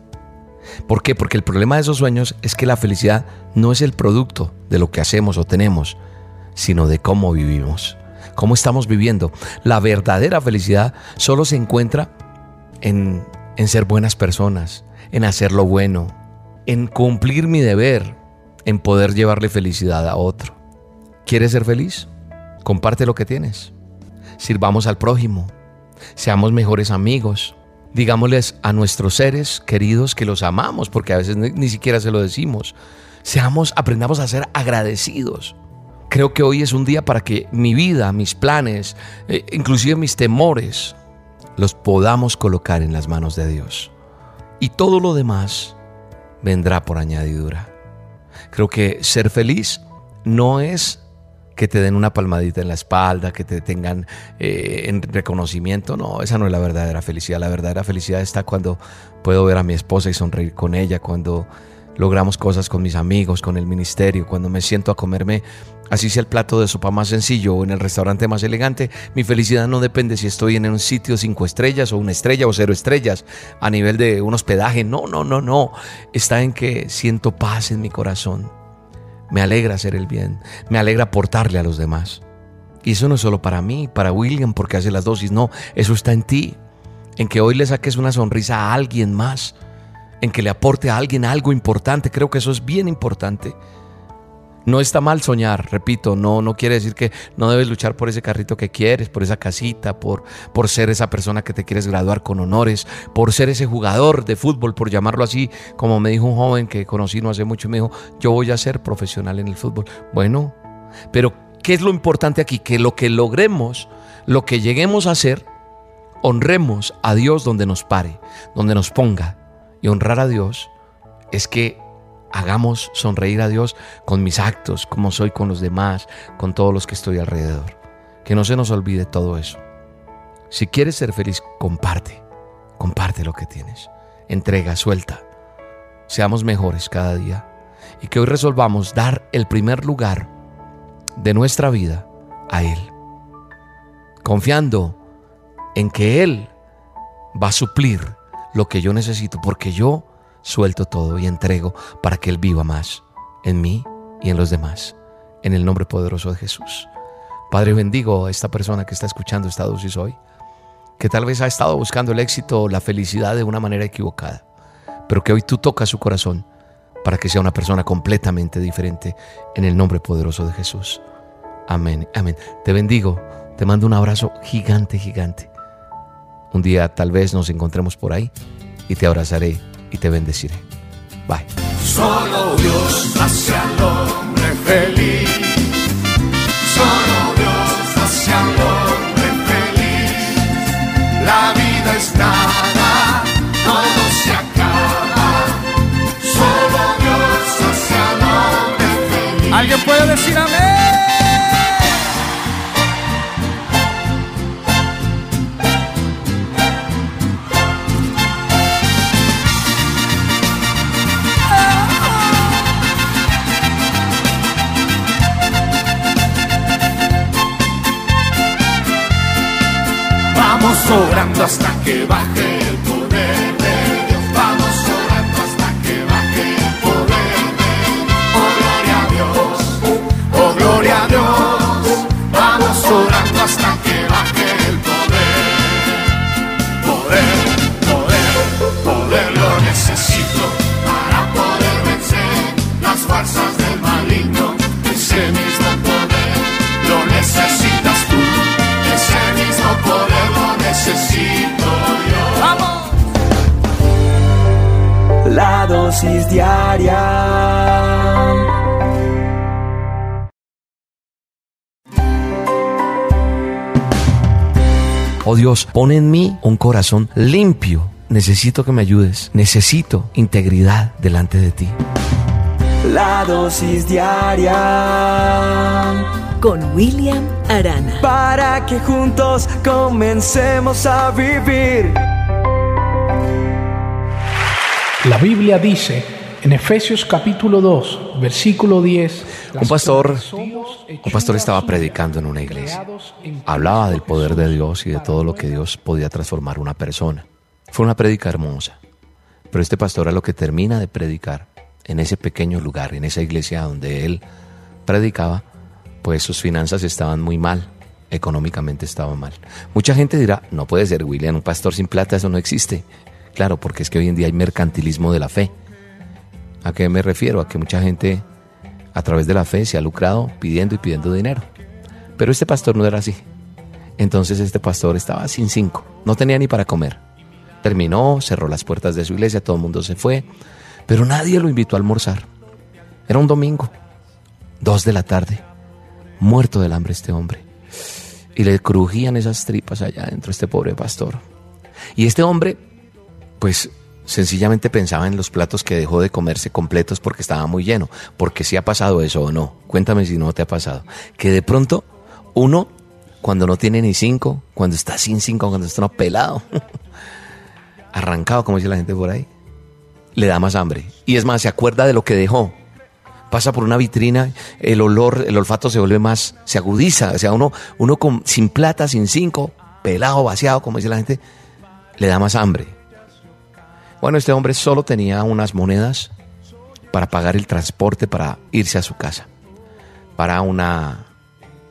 ¿Por qué? Porque el problema de esos sueños es que la felicidad no es el producto de lo que hacemos o tenemos, sino de cómo vivimos, cómo estamos viviendo. La verdadera felicidad solo se encuentra en, en ser buenas personas, en hacer lo bueno, en cumplir mi deber, en poder llevarle felicidad a otro. ¿Quieres ser feliz? Comparte lo que tienes. Sirvamos al prójimo. Seamos mejores amigos. Digámosles a nuestros seres queridos que los amamos, porque a veces ni, siquiera se lo decimos. Seamos, aprendamos a ser agradecidos. Creo que hoy es un día para que mi vida, mis planes, eh, inclusive mis temores, los podamos colocar en las manos de Dios. Y todo lo demás vendrá por añadidura. Creo que ser feliz no es que te den una palmadita en la espalda, que te tengan eh, en reconocimiento. No, esa no es la verdadera felicidad. La verdadera felicidad está cuando puedo ver a mi esposa y sonreír con ella, cuando logramos cosas con mis amigos, con el ministerio, cuando me siento a comerme así sea el plato de sopa más sencillo o en el restaurante más elegante, mi felicidad no depende si estoy en un sitio cinco estrellas o una estrella o cero estrellas a nivel de un hospedaje. No, no, no, no. Está en que siento paz en mi corazón. Me alegra hacer el bien, me alegra aportarle a los demás. Y eso no es solo para mí, para William, porque hace las dosis, no, eso está en ti, en que hoy le saques una sonrisa a alguien más, en que le aporte a alguien algo importante, creo que eso es bien importante. No está mal soñar, repito, no, no quiere decir que no debes luchar por ese carrito que quieres, por esa casita, por, por ser esa persona que te quieres graduar con honores, por ser ese jugador de fútbol, por llamarlo así, como me dijo un joven que conocí no hace mucho, me dijo, yo voy a ser profesional en el fútbol. Bueno, pero ¿qué es lo importante aquí? Que lo que logremos, lo que lleguemos a hacer, honremos a Dios donde nos pare, donde nos ponga. Y honrar a Dios es que hagamos sonreír a Dios con mis actos, como soy con los demás, con todos los que estoy alrededor. Que no se nos olvide todo eso. Si quieres ser feliz, comparte, comparte lo que tienes. Entrega, suelta. Seamos mejores cada día. Y que hoy resolvamos dar el primer lugar de nuestra vida a Él. Confiando en que Él va a suplir lo que yo necesito, porque yo suelto todo y entrego para que Él viva más en mí y en los demás. En el nombre poderoso de Jesús. Padre, bendigo a esta persona que está escuchando esta dosis hoy, que tal vez ha estado buscando el éxito o la felicidad de una manera equivocada, pero que hoy tú tocas su corazón para que sea una persona completamente diferente en el nombre poderoso de Jesús. Amén, amén. Te bendigo, te mando un abrazo gigante, gigante. Un día tal vez nos encontremos por ahí y te abrazaré y te bendeciré. Bye. Solo Dios hace al hombre feliz. Solo Dios hace al hombre feliz. La vida es nada, todo se acaba. Solo Dios hace al hombre feliz. ¿Alguien puede decir amén? Vamos orando hasta que baje dosis diaria. Oh Dios, pon en mí un corazón limpio. Necesito que me ayudes. Necesito integridad delante de ti. La dosis diaria. Con William Arana. Para que juntos comencemos a vivir. La Biblia dice en Efesios capítulo 2, versículo 10, Un pastor, un pastor estaba predicando en una iglesia. Hablaba del poder de Dios y de todo lo que Dios podía transformar una persona. Fue una prédica hermosa. Pero este pastor a lo que termina de predicar en ese pequeño lugar, en esa iglesia donde él predicaba, pues sus finanzas estaban muy mal, económicamente estaba mal. Mucha gente dirá, no puede ser William, un pastor sin plata, eso no existe. Claro, porque es que hoy en día hay mercantilismo de la fe. ¿A qué me refiero? A que mucha gente a través de la fe se ha lucrado pidiendo y pidiendo dinero. Pero este pastor no era así. Entonces este pastor estaba sin cinco, no tenía ni para comer. Terminó, cerró las puertas de su iglesia, todo el mundo se fue, pero nadie lo invitó a almorzar. Era un domingo, dos de la tarde, muerto del hambre este hombre. Y le crujían esas tripas allá adentro a este pobre pastor. Y este hombre, pues sencillamente pensaba en los platos que dejó de comerse completos porque estaba muy lleno. Porque si ha pasado eso o no. Cuéntame si no te ha pasado. Que de pronto uno, cuando no tiene ni cinco, cuando está sin cinco, cuando está uno pelado, arrancado, como dice la gente por ahí, le da más hambre. Y es más, se acuerda de lo que dejó. Pasa por una vitrina, el olor, el olfato se vuelve más, se agudiza. O sea, uno, uno con, sin plata, sin cinco, pelado, vaciado, como dice la gente, le da más hambre. Bueno, este hombre solo tenía unas monedas para pagar el transporte para irse a su casa. Para una,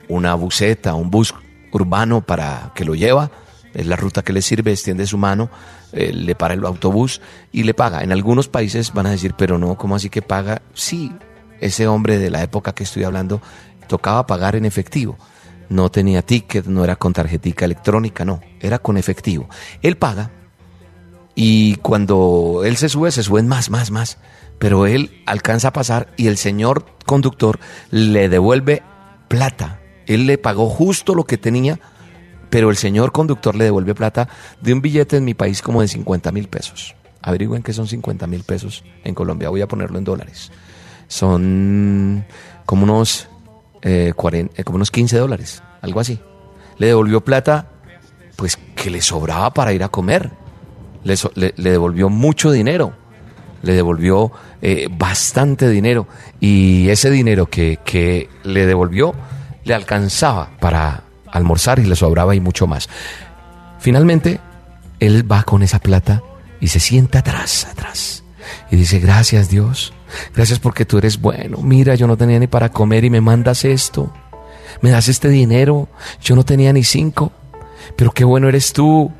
una buseta, un bus urbano para que lo lleva, es la ruta que le sirve, extiende su mano, eh, le para el autobús y le paga. En algunos países van a decir, pero no, ¿cómo así que paga? Sí, ese hombre de la época que estoy hablando tocaba pagar en efectivo. No tenía ticket, no era con tarjetica electrónica, no, era con efectivo. Él paga y cuando él se sube, se suben más, más, más. Pero él alcanza a pasar y el señor conductor le devuelve plata. Él le pagó justo lo que tenía, pero el señor conductor le devuelve plata de un billete en mi país como de 50 mil pesos. Averigüen qué son 50 mil pesos en Colombia. Voy a ponerlo en dólares. Son como unos, eh, 40, eh, como unos 15 dólares, algo así. Le devolvió plata, pues que le sobraba para ir a comer le, devolvió mucho dinero, le devolvió eh, bastante dinero y ese dinero que, que le devolvió le alcanzaba para almorzar y le sobraba y mucho más. Finalmente, él va con esa plata y se sienta atrás, atrás. Y dice, gracias Dios, gracias porque tú eres bueno. Mira, yo no tenía ni para comer y me mandas esto. Me das este dinero, yo no tenía ni cinco. Pero qué bueno eres tú,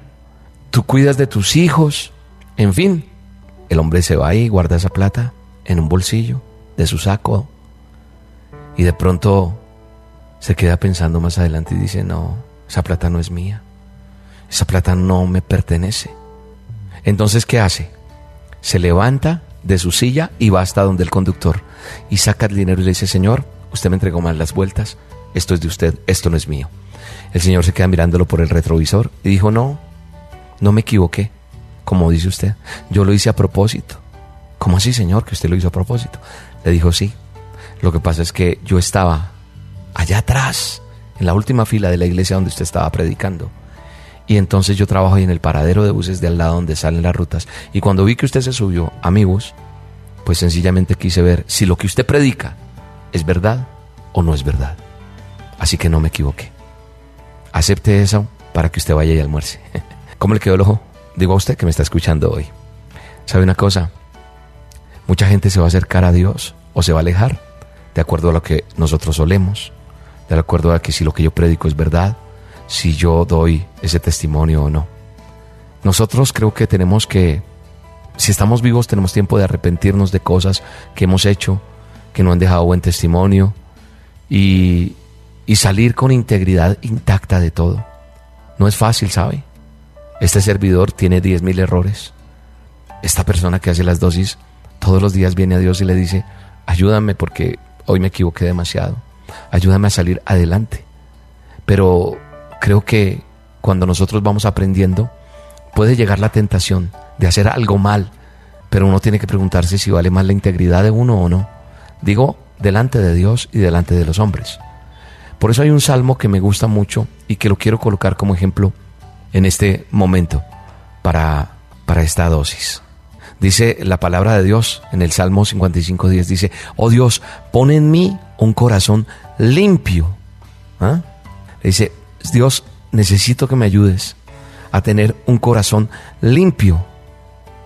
tú cuidas de tus hijos. En fin, el hombre se va y guarda esa plata en un bolsillo de su saco. Y de pronto se queda pensando más adelante y dice, no, esa plata no es mía. Esa plata no me pertenece. Entonces, ¿qué hace? Se levanta de su silla y va hasta donde el conductor y saca el dinero y le dice, Señor, usted me entregó mal las vueltas, esto es de usted, esto no es mío. El Señor se queda mirándolo por el retrovisor y dijo, no, no me equivoqué, como dice usted, yo lo hice a propósito. ¿Cómo así, Señor, que usted lo hizo a propósito? Le dijo, sí, lo que pasa es que yo estaba allá atrás, en la última fila de la iglesia donde usted estaba predicando. Y entonces yo trabajo ahí en el paradero de buses de al lado donde salen las rutas. Y cuando vi que usted se subió a mi bus, pues sencillamente quise ver si lo que usted predica es verdad o no es verdad. Así que no me equivoqué. Acepte eso para que usted vaya y almuerce. ¿Cómo le quedó el ojo? Digo a usted que me está escuchando hoy. ¿Sabe una cosa? Mucha gente se va a acercar a Dios o se va a alejar de acuerdo a lo que nosotros solemos, de acuerdo a que si lo que yo predico es verdad, si yo doy ese testimonio o no. Nosotros creo que tenemos que, si estamos vivos, tenemos tiempo de arrepentirnos de cosas que hemos hecho, que no han dejado buen testimonio y, y salir con integridad intacta de todo. No es fácil, ¿sabe? Este servidor tiene 10.000 errores. Esta persona que hace las dosis todos los días viene a Dios y le dice, ayúdame porque hoy me equivoqué demasiado. Ayúdame a salir adelante. Pero creo que cuando nosotros vamos aprendiendo, puede llegar la tentación de hacer algo mal, pero uno tiene que preguntarse si vale más la integridad de uno o no. Digo, delante de Dios y delante de los hombres. Por eso hay un salmo que me gusta mucho y que lo quiero colocar como ejemplo en este momento para, para esta dosis. Dice la palabra de Dios en el Salmo 55.10, dice, oh Dios, pon en mí un corazón limpio. ¿Ah? Dice, Dios, necesito que me ayudes a tener un corazón limpio,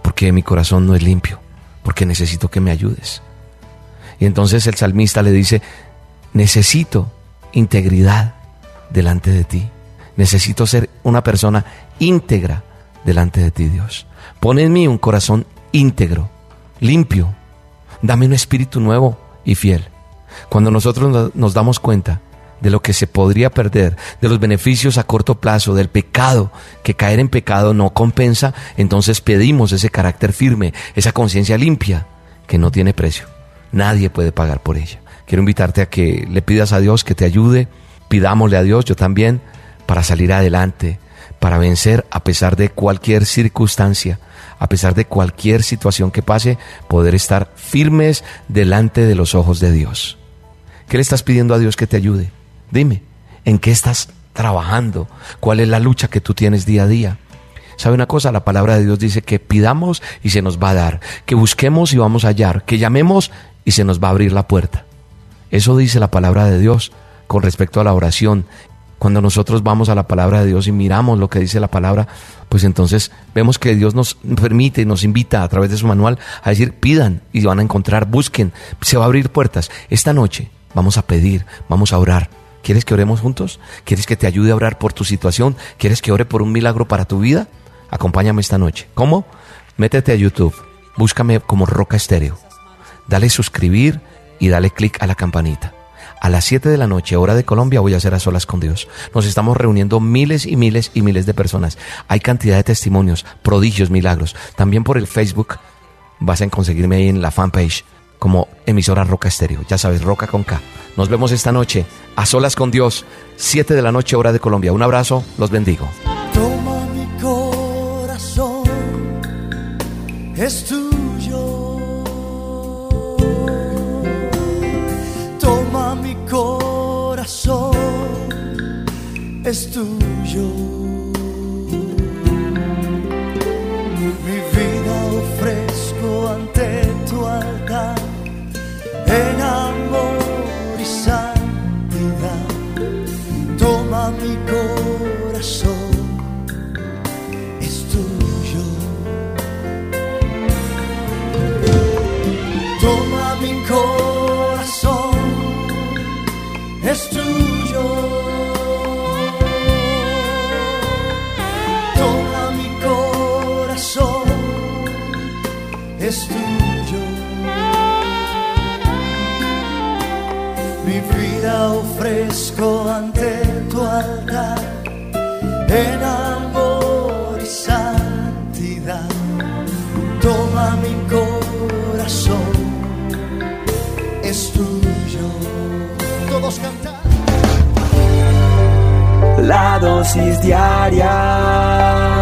porque mi corazón no es limpio, porque necesito que me ayudes. Y entonces el salmista le dice, necesito integridad delante de ti. Necesito ser una persona íntegra delante de ti, Dios. Pon en mí un corazón íntegro, limpio. Dame un espíritu nuevo y fiel. Cuando nosotros nos damos cuenta de lo que se podría perder, de los beneficios a corto plazo, del pecado, que caer en pecado no compensa, entonces pedimos ese carácter firme, esa conciencia limpia, que no tiene precio. Nadie puede pagar por ella. Quiero invitarte a que le pidas a Dios que te ayude, pidámosle a Dios, yo también, para salir adelante, para vencer a pesar de cualquier circunstancia, a pesar de cualquier situación que pase, poder estar firmes delante de los ojos de Dios. ¿Qué le estás pidiendo a Dios que te ayude? Dime, ¿en qué estás trabajando? ¿Cuál es la lucha que tú tienes día a día? ¿Sabe una cosa? La palabra de Dios dice que pidamos y se nos va a dar, que busquemos y vamos a hallar, que llamemos y se nos va a abrir la puerta. Eso dice la palabra de Dios con respecto a la oración. Cuando nosotros vamos a la palabra de Dios y miramos lo que dice la palabra, pues entonces vemos que Dios nos permite, nos invita a través de su manual a decir, pidan y van a encontrar, busquen, se va a abrir puertas. Esta noche vamos a pedir, vamos a orar. ¿Quieres que oremos juntos? ¿Quieres que te ayude a orar por tu situación? ¿Quieres que ore por un milagro para tu vida? Acompáñame esta noche. ¿Cómo? Métete a YouTube, búscame como Roca Estéreo. Dale suscribir y dale clic a la campanita. A las 7 de la noche, hora de Colombia, voy a hacer a solas con Dios. Nos estamos reuniendo miles y miles y miles de personas. Hay cantidad de testimonios, prodigios, milagros. También por el Facebook vas a conseguirme ahí en la fanpage como emisora Roca Estéreo. Ya sabes, Roca con K. Nos vemos esta noche a solas con Dios, 7 de la noche, hora de Colombia. Un abrazo, los bendigo. Toma mi corazón. Es tuyo. Es tuyo. Mi vida ofrezco ante tu altar en amor y santidad. Toma mi corazón, es tuyo. Todos cantan. La dosis diaria